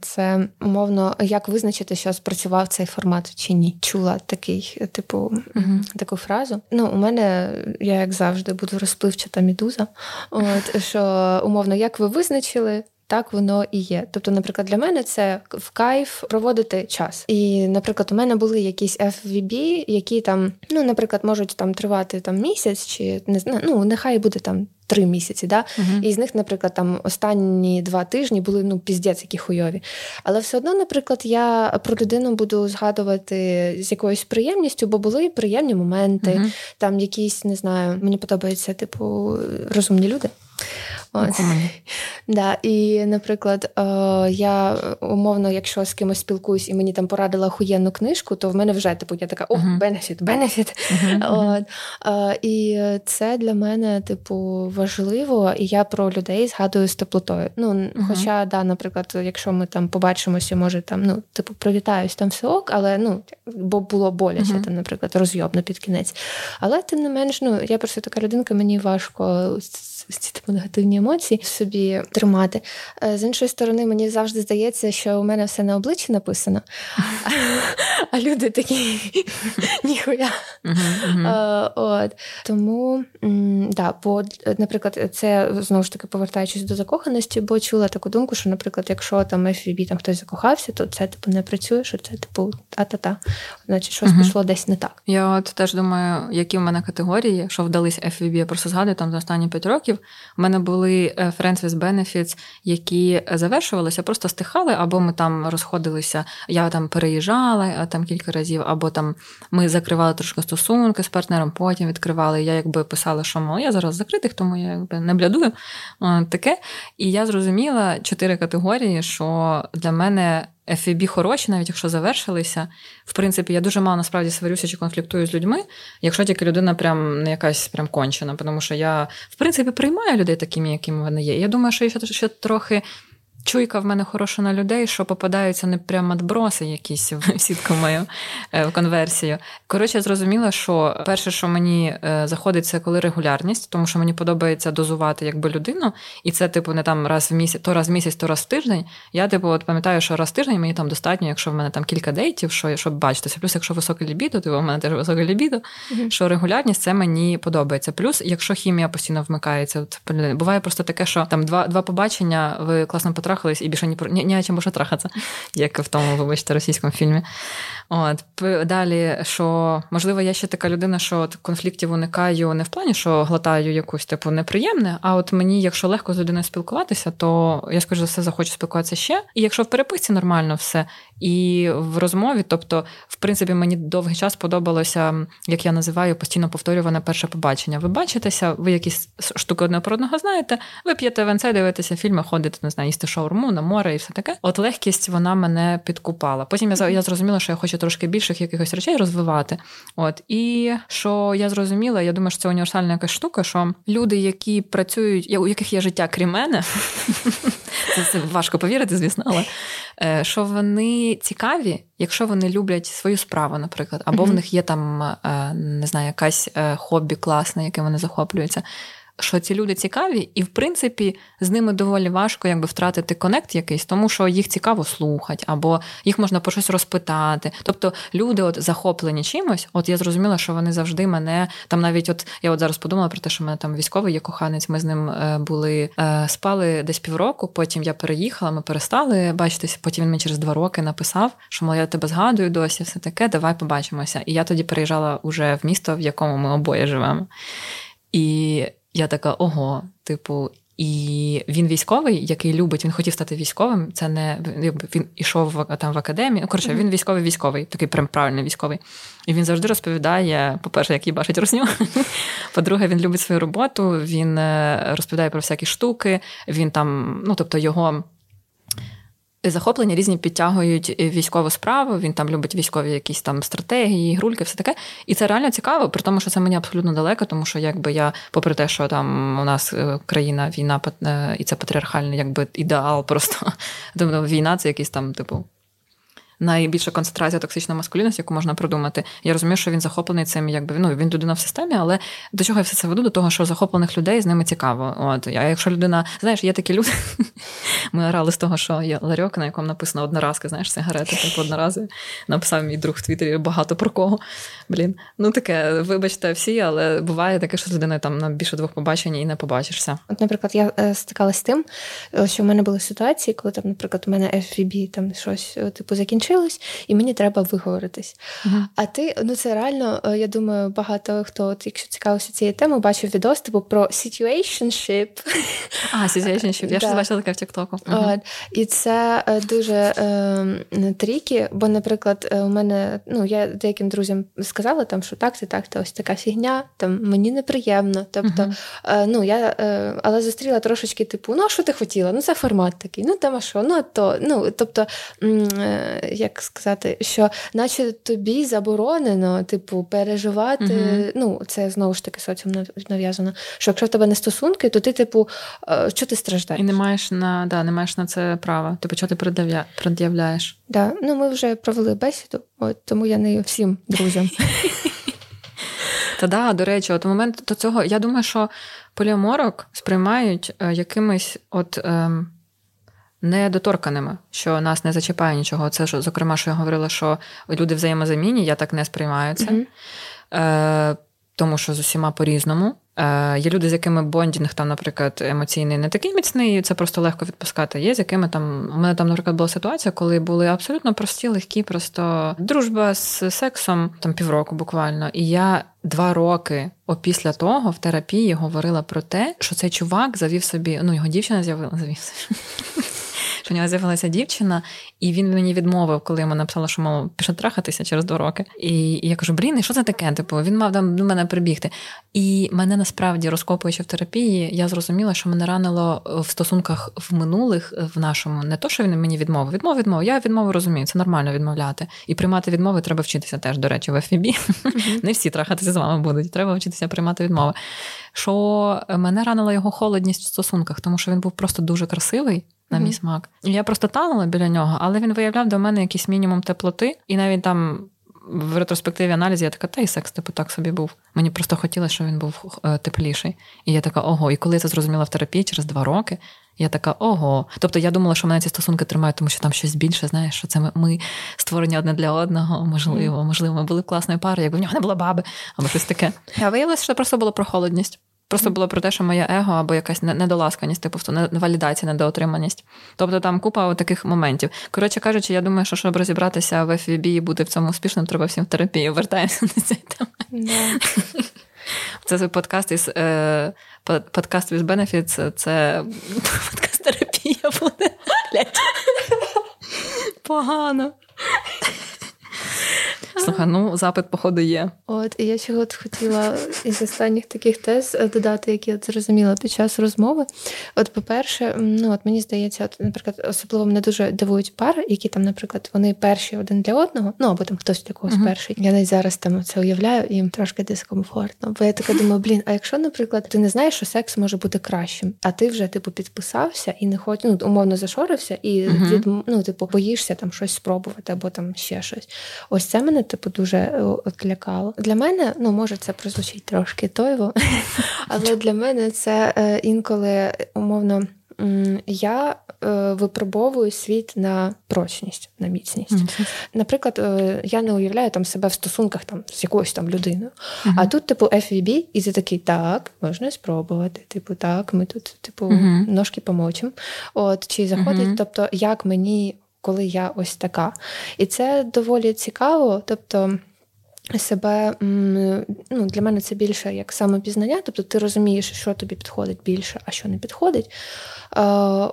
це умовно, як визначити, що спрацював цей формат чи ні. Чула такий, типу, uh таку фразу. Ну, у мене, я як завжди, буду розпливчата мідуза. От що умовно, як ви визначили, так воно і є. Тобто, наприклад, для мене це в кайф проводити час. І, наприклад, у мене були якісь FVB, які там, ну, наприклад, можуть там тривати там місяць, чи не знаю, ну нехай буде там. Три місяці, да? Uh-huh. і з них, наприклад, там останні два тижні були ну піздець, які хуйові. Але все одно, наприклад, я про людину буду згадувати з якоюсь приємністю, бо були приємні моменти, uh-huh. там якісь не знаю, мені подобаються, типу, розумні люди. От. Да, І, наприклад, е, я умовно, якщо з кимось спілкуюсь і мені там порадила охуєнну книжку, то в мене вже типу я така о, бенефіт, бенефіт. І це для мене, типу, важливо, і я про людей згадую з теплотою. Ну, Хоча, да, наприклад, якщо ми там побачимося, може там, ну, типу, привітаюсь, там все ок, але ну, бо було боляче, там, наприклад, розйобно під кінець. Але тим не менш, ну, я просто така людинка, мені важко ці типу, негативні емоції собі тримати. Е, з іншої сторони, мені завжди здається, що у мене все на обличчі написано, а люди такі ніхуя. Е, от. Тому, да, бо, наприклад, це знову ж таки повертаючись до закоханості, бо чула таку думку, що, наприклад, якщо там FVB там хтось закохався, то це типу не працює, що це типу та-та-та. Значить, щось пішло десь не так. Я от теж думаю, які в мене категорії, що вдались FVB, я просто згадую там за останні 5 років. У мене були е, Friends with Benefits, які завершувалися, просто стихали, або ми там розходилися. Я там переїжджала там кілька разів, або там ми закривали трошки стосунки з партнером, потім відкривали. Я якби писала, що мол, я зараз закритих, тому я якби не блядую. Таке. І я зрозуміла чотири категорії, що для мене. FVB хороші, навіть якщо завершилися. В принципі, я дуже мало насправді сварюся чи конфліктую з людьми, якщо тільки людина прям не якась прям кончена. Тому що я, в принципі, приймаю людей такими, якими вони є. Я думаю, що я ще, ще трохи чуйка в мене хороша на людей, що попадаються не прямо отброси якісь в сітку мою е, в конверсію. Коротше, я зрозуміла, що перше, що мені е, заходить, це коли регулярність, тому що мені подобається дозувати якби людину, і це, типу, не там раз в місяць, то раз в місяць, то раз в тиждень. Я, типу, от пам'ятаю, що раз в тиждень мені там достатньо, якщо в мене там кілька дейтів, що щоб бачитися. Плюс, якщо високе лібідо, то в мене теж високе лібідо, mm-hmm. що регулярність це мені подобається. Плюс, якщо хімія постійно вмикається, от буває просто таке, що там два два побачення, ви класно потрапили, трахались і більше ні ні, ні о чим більше трахатися, як в тому, вибачте, російському фільмі. От Далі, що можливо, я ще така людина, що от конфліктів уникаю не в плані, що глотаю якусь типу неприємне. А от мені, якщо легко з людиною спілкуватися, то я скажу за все захочу спілкуватися ще. І якщо в переписці нормально все, і в розмові, тобто, в принципі, мені довгий час подобалося, як я називаю, постійно повторюване перше побачення. Ви бачитеся, ви якісь штуки одне про одного знаєте, ви п'єте венце, дивитеся фільми, ходите, не знаю, їсти шаурму на море і все таке. От легкість вона мене підкупала. Потім я я зрозуміла, що я хочу трошки більших якихось речей розвивати. От і що я зрозуміла, я думаю, що це універсальна якась штука, що люди, які працюють, у яких є життя крім мене. Це важко повірити, звісно, але е, що вони цікаві, якщо вони люблять свою справу, наприклад, або в них є там е, не знаю, якась е, хобі класне, яким вони захоплюються що ці люди цікаві, і в принципі з ними доволі важко якби втратити конект якийсь, тому що їх цікаво слухати, або їх можна про щось розпитати. Тобто люди, от захоплені чимось, от я зрозуміла, що вони завжди мене там, навіть от я от зараз подумала про те, що в мене там військовий є коханець. Ми з ним е, були е, спали десь півроку. Потім я переїхала, ми перестали бачитися. Потім він мені через два роки написав, що я тебе згадую досі, все таке, давай побачимося. І я тоді переїжджала уже в місто, в якому ми обоє живемо. І я така, ого, типу, і він військовий, який любить, він хотів стати військовим. Це не він ішов там в академію. Ну, коротше, він військовий військовий, такий прям правильний військовий. І він завжди розповідає: по-перше, як їй бачить русню. По-друге, він любить свою роботу. Він е, розповідає про всякі штуки. Він там, ну тобто, його захоплення різні підтягують військову справу. Він там любить військові якісь там стратегії, грульки, все таке. І це реально цікаво, при тому, що це мені абсолютно далеко, тому що якби я, попри те, що там у нас е, країна, війна е, і це патріархальний якби ідеал, просто тобто війна це якийсь там, типу, найбільша концентрація токсичної маскулінності, яку можна придумати. Я розумію, що він захоплений цим, якби ну він людина в системі, але до чого я все це веду? До того, що захоплених людей з ними цікаво. От а якщо людина, знаєш, є такі люди. Ми орали з того, що є ларьок, на якому написано одноразки, знаєш, сигарети, типу однорази. Написав мій друг в Твіттері багато про кого. Блін, ну таке, вибачте, всі, але буває таке, що з людиною там на більше двох побачень і не побачишся. От, наприклад, я е, стикалася з тим, е, що в мене були ситуації, коли там, наприклад, у мене FVB там щось е, типу закінчилось, і мені треба виговоритись. Uh-huh. А ти, ну це реально, е, я думаю, багато хто, от, якщо цікавився цією темою, бачив відос типу про situationship. А, situationship. Я ж бачила таке в Тіктоку. року. І це дуже е, трікі, бо, наприклад, у мене ну я деяким друзям сказала, там, що так, це так, це ось така фігня, там мені неприємно. Тобто, е, ну я е, але зустріла трошечки, типу, ну а що ти хотіла? Ну це формат такий, ну там а що, ну то. Ну тобто, е, як сказати, що наче тобі заборонено, типу, переживати. Ну, це знову ж таки соціум нав'язано. Що якщо в тебе не стосунки, то ти, типу, що ти страждаєш? І не маєш на да, не маєш на це права. Типу, що ти пред'являєш? Да. Ну, ми вже провели бесіду, от тому я не всім друзям. Та да, до речі, от момент до цього, я думаю, що поліаморок сприймають е, якимись от. Е, недоторканими, що нас не зачіпає нічого. Це ж, зокрема, що я говорила, що люди взаємозамінні, я так не сприймаю це. Mm-hmm. Е, тому що з усіма по-різному. Е, Є люди, з якими bonding, там, наприклад, емоційний не такий міцний, це просто легко відпускати. Є з якими там у мене там, наприклад, була ситуація, коли були абсолютно прості, легкі, просто дружба з сексом, там півроку буквально. І я два роки опісля того в терапії говорила про те, що цей чувак завів собі, ну його дівчина з'явила, завів у нього з'явилася дівчина, і він мені відмовив, коли йому написала, що мов пішов трахатися через два роки. І, і я кажу: Брін, що це таке? Типу, він мав там до мене прибігти. І мене насправді розкопуючи в терапії, я зрозуміла, що мене ранило в стосунках в минулих в нашому не то, що він мені відмовив. Відмов, відмов. Я відмову розумію, це нормально відмовляти. І приймати відмови треба вчитися теж, до речі, в FWB. Mm-hmm. Не всі трахатися з вами будуть. Треба вчитися приймати відмови. Що мене ранила його холодність в стосунках, тому що він був просто дуже красивий на мій смак. Я просто танула біля нього, але він виявляв до мене якийсь мінімум теплоти, і навіть там. В ретроспективі аналізі я така, та й секс, типу, так собі був. Мені просто хотілося, щоб він був е, тепліший. І я така, ого. І коли я це зрозуміла в терапії через два роки, я така, ого. Тобто я думала, що мене ці стосунки тримають, тому що там щось більше, знаєш, що це ми, ми створені одне для одного. Можливо, можливо, ми були класною парою, якби в нього не було баби, або щось таке. А виявилося, що це просто було про холодність. Просто було про те, що моє его або якась недоласканість, типу валідація, недоотриманість. Тобто там купа таких моментів. Коротше кажучи, я думаю, що щоб розібратися в FVB і бути в цьому успішним, треба всім в терапію. Вертаємося на цей тему. Це подкаст із е, подкаст with benefits, це подкаст терапія буде. Погано. Слухай, ну запит, походу, є. От, і я чого хотіла із останніх таких тез додати, які я зрозуміла під час розмови. От, по-перше, ну от мені здається, от, наприклад, особливо мене дуже дивують пари, які там, наприклад, вони перші один для одного, ну або там хтось для когось uh-huh. перший. Я навіть зараз там це уявляю, і їм трошки дискомфортно. Бо я така думаю, блін, а якщо, наприклад, ти не знаєш, що секс може бути кращим, а ти вже типу підписався і не хоч, ну, умовно зашорився, і uh-huh. від, ну, типу, боїшся там щось спробувати або там ще щось. Ось це мене типу дуже е, от лякало. Для мене, ну може, це прозвучить трошки тойво, але для мене це е, інколи умовно. Я е, випробовую світ на прочність, на міцність. Mm-hmm. Наприклад, е, я не уявляю там себе в стосунках там з якоюсь там людиною. Mm-hmm. А тут, типу, FVB, і ти такий, так, можна спробувати. Типу, так, ми тут, типу, mm-hmm. ножки помочимо. От чи заходить, тобто, як мені коли я ось така. І це доволі цікаво. Тобто. Себе ну, для мене це більше як самопізнання, тобто ти розумієш, що тобі підходить більше, а що не підходить.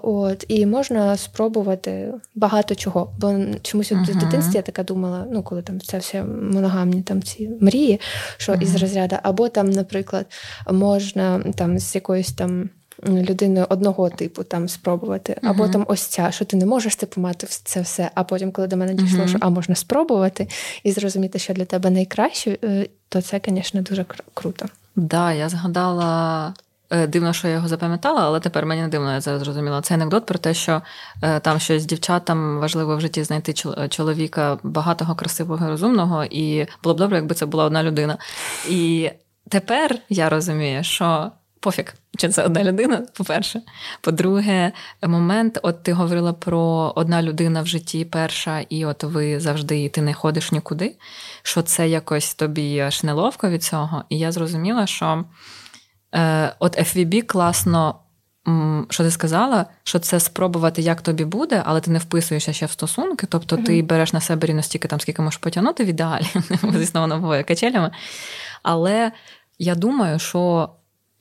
От, І можна спробувати багато чого. Бо чомусь uh-huh. в дитинстві я така думала, ну коли там це все моногамні там ці мрії, що uh-huh. із розряду, або там, наприклад, можна там з якоюсь там людиною одного типу там спробувати, uh-huh. або там ось ця, що ти не можеш типу мати це все. А потім, коли до мене дійшло, uh-huh. що а можна спробувати і зрозуміти, що для тебе найкраще, е, то це, звісно, дуже круто. Так, да, я згадала. Е, дивно, що я його запам'ятала, але тепер мені не дивно, я це зрозуміла. Це анекдот про те, що е, там щось дівчатам важливо в житті знайти чоловіка багатого, красивого, розумного, і було б добре, якби це була одна людина. І тепер я розумію, що пофіг, чи це одна людина, по-перше. По-друге, момент, от ти говорила про одна людина в житті перша, і от ви завжди ти не ходиш нікуди, що це якось тобі аж неловко від цього. І я зрозуміла, що е, от FVB класно. Що ти сказала, що це спробувати, як тобі буде, але ти не вписуєшся ще в стосунки, тобто mm-hmm. ти береш на себе рівно стільки, там, скільки можеш потягнути в ідеалі, звісно, воно буває качелями. Але я думаю, що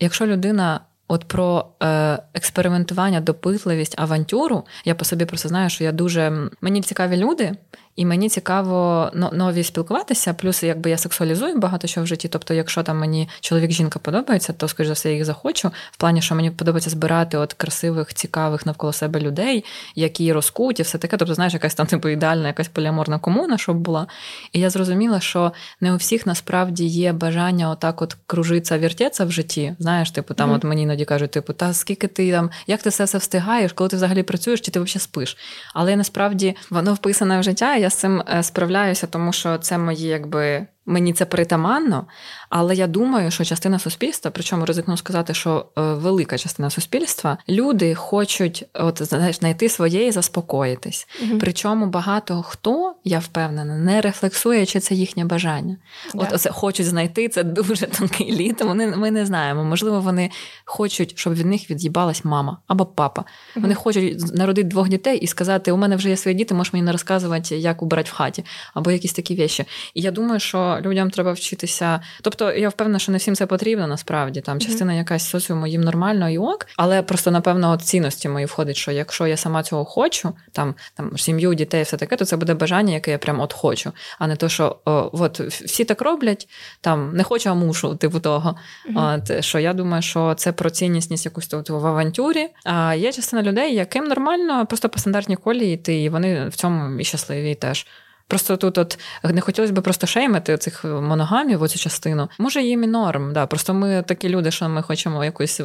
якщо людина от про е, експериментування, допитливість, авантюру, я по собі просто знаю, що я дуже мені цікаві люди. І мені цікаво нові спілкуватися. Плюс, якби я сексуалізую багато що в житті. Тобто, якщо там мені чоловік-жінка подобається, то скоріш за все я їх захочу. В плані, що мені подобається збирати от красивих, цікавих навколо себе людей, які розкуті, все таке. Тобто, знаєш, якась там типу ідеальна, якась поліаморна комуна, щоб була. І я зрозуміла, що не у всіх насправді є бажання отак, от кружитися, вертеться в житті. Знаєш, типу, там mm-hmm. от мені іноді кажуть, типу, та скільки ти там, як ти все це встигаєш, коли ти взагалі працюєш, чи ти взагалі спиш? Але насправді воно вписане в життя я з цим е, справляюся, тому що це мої якби Мені це притаманно, але я думаю, що частина суспільства, причому ризикну сказати, що е, велика частина суспільства, люди хочуть от знаєш, знайти своє і заспокоїтись. Угу. Причому багато хто, я впевнена, не рефлексує, чи це їхнє бажання. Да. От оце хочуть знайти це дуже тонкий літ. Вони ми не знаємо. Можливо, вони хочуть, щоб від них від'їбалась мама або папа. Угу. Вони хочуть народити двох дітей і сказати: у мене вже є свої діти, можеш мені не розказувати, як убирати в хаті, або якісь такі вещі. І я думаю, що людям треба вчитися. Тобто я впевнена, що не всім це потрібно насправді. Там частина якась соціуму їм нормально і ок, але просто напевно от цінності мої входить, що якщо я сама цього хочу, там там сім'ю, дітей, все таке, то це буде бажання, яке я прям от хочу, а не то, що о, от всі так роблять, там не хочу, а мушу, типу того. Mm-hmm. От, Що я думаю, що це про ціннісність якусь тут в авантюрі. А є частина людей, яким нормально просто по стандартній колії йти, і вони в цьому і щасливі теж. Просто тут от не хотілося б просто шеймити цих моногамів, оцю частину. Може, їм і норм, да. Просто ми такі люди, що ми хочемо якусь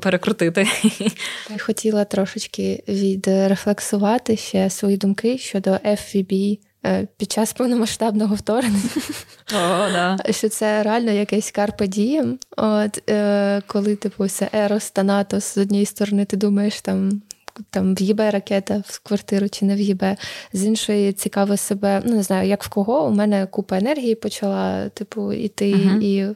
перекрутити. Я хотіла трошечки відрефлексувати ще свої думки щодо FVB е, під час повномасштабного вторгнення. О, да. Що це реально якийсь карпе дієм. От е, коли типу це Ерос та Натос з однієї сторони, ти думаєш там там в'їбе ракета в квартиру чи не в'їбе. З іншої цікаво себе, ну не знаю, як в кого. У мене купа енергії почала, типу, іти, uh і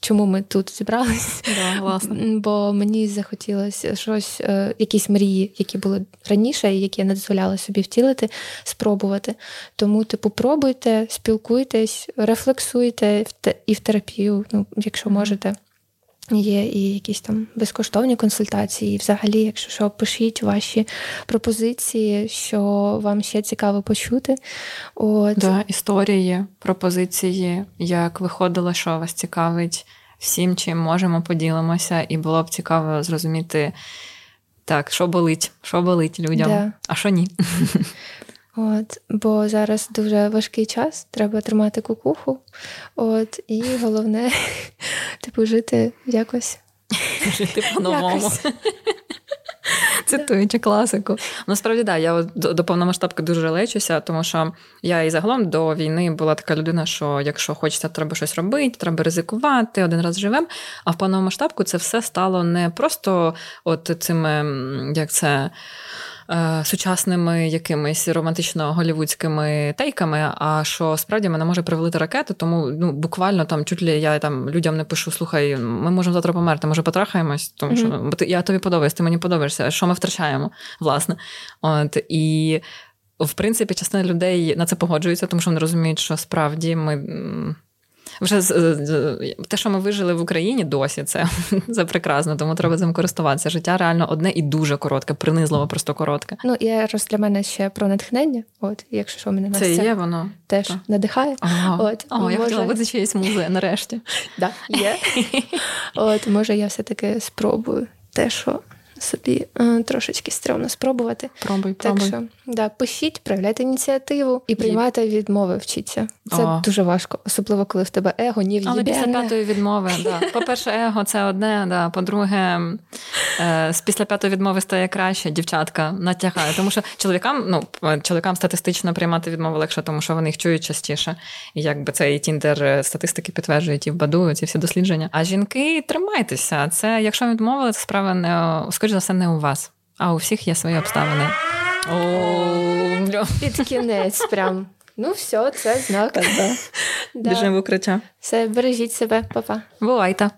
чому ми тут зібралися. Да, Бо мені захотілося щось, е, якісь мрії, які були раніше, і які я не дозволяла собі втілити, спробувати. Тому, типу, пробуйте, спілкуйтесь, рефлексуйте і в терапію, ну, якщо можете. Є і якісь там безкоштовні консультації. І взагалі, якщо що, пишіть ваші пропозиції, що вам ще цікаво почути. От. Да, Історії, пропозиції, як виходило, що вас цікавить всім, чим можемо, поділимося, і було б цікаво зрозуміти, так, що болить, що болить людям, да. а що ні. От, Бо зараз дуже важкий час, треба тримати кукуху. От, І головне, типу, жити якось. Жити по-новому. Цитуючи класику. Насправді, да, я до, до повномасштабки дуже лечуся, тому що я і загалом до війни була така людина, що якщо хочеться, треба щось робити, треба ризикувати, один раз живем. А в повномасштабку це все стало не просто от цими, як це. Е, сучасними якимись романтично-голівудськими тейками, а що справді мене може привалити ракета, тому ну буквально там чуть ли я там людям не пишу: слухай, ми можемо завтра померти, може потрахаємось, тому що ти я тобі подобаюсь, ти мені подобаєшся. Що ми втрачаємо, власне? От і. В принципі, частина людей на це погоджується, тому що вони розуміють, що справді ми вже те, що ми вижили в Україні досі, це це прекрасно, тому треба цим користуватися. Життя реально одне і дуже коротке, принизливо, просто коротке. Ну і раз для мене ще про натхнення. От, якщо що мене це є, воно теж так. надихає. Ага. От, О, може... я хотіла бути чиєсь музи нарешті. Да, є. От, може, я все-таки спробую те, що собі е, трошечки стрьомно спробувати. Пробуй, пробуй. Так що да, пишіть, проявляйте ініціативу і приймайте відмови, вчіться. Це О. дуже важко, особливо коли в тебе его ні Але після п'ятої відмови, да. По-перше, его це одне, да. по-друге, е, після п'ятої відмови стає краще, дівчатка натягає. Тому що чоловікам, ну, чоловікам статистично приймати відмови легше, тому що вони їх чують частіше. І якби це і Тіндер е, статистики підтверджують і в Баду, ці всі дослідження. А жінки тримайтеся. Це, якщо відмовили, це справа не скоріш за все, не у вас, а у всіх є свої обставини. Під кінець прям. Ну, все, це знак. Біжимо в укриття. Все, бережіть себе, Па-па. Бувайте.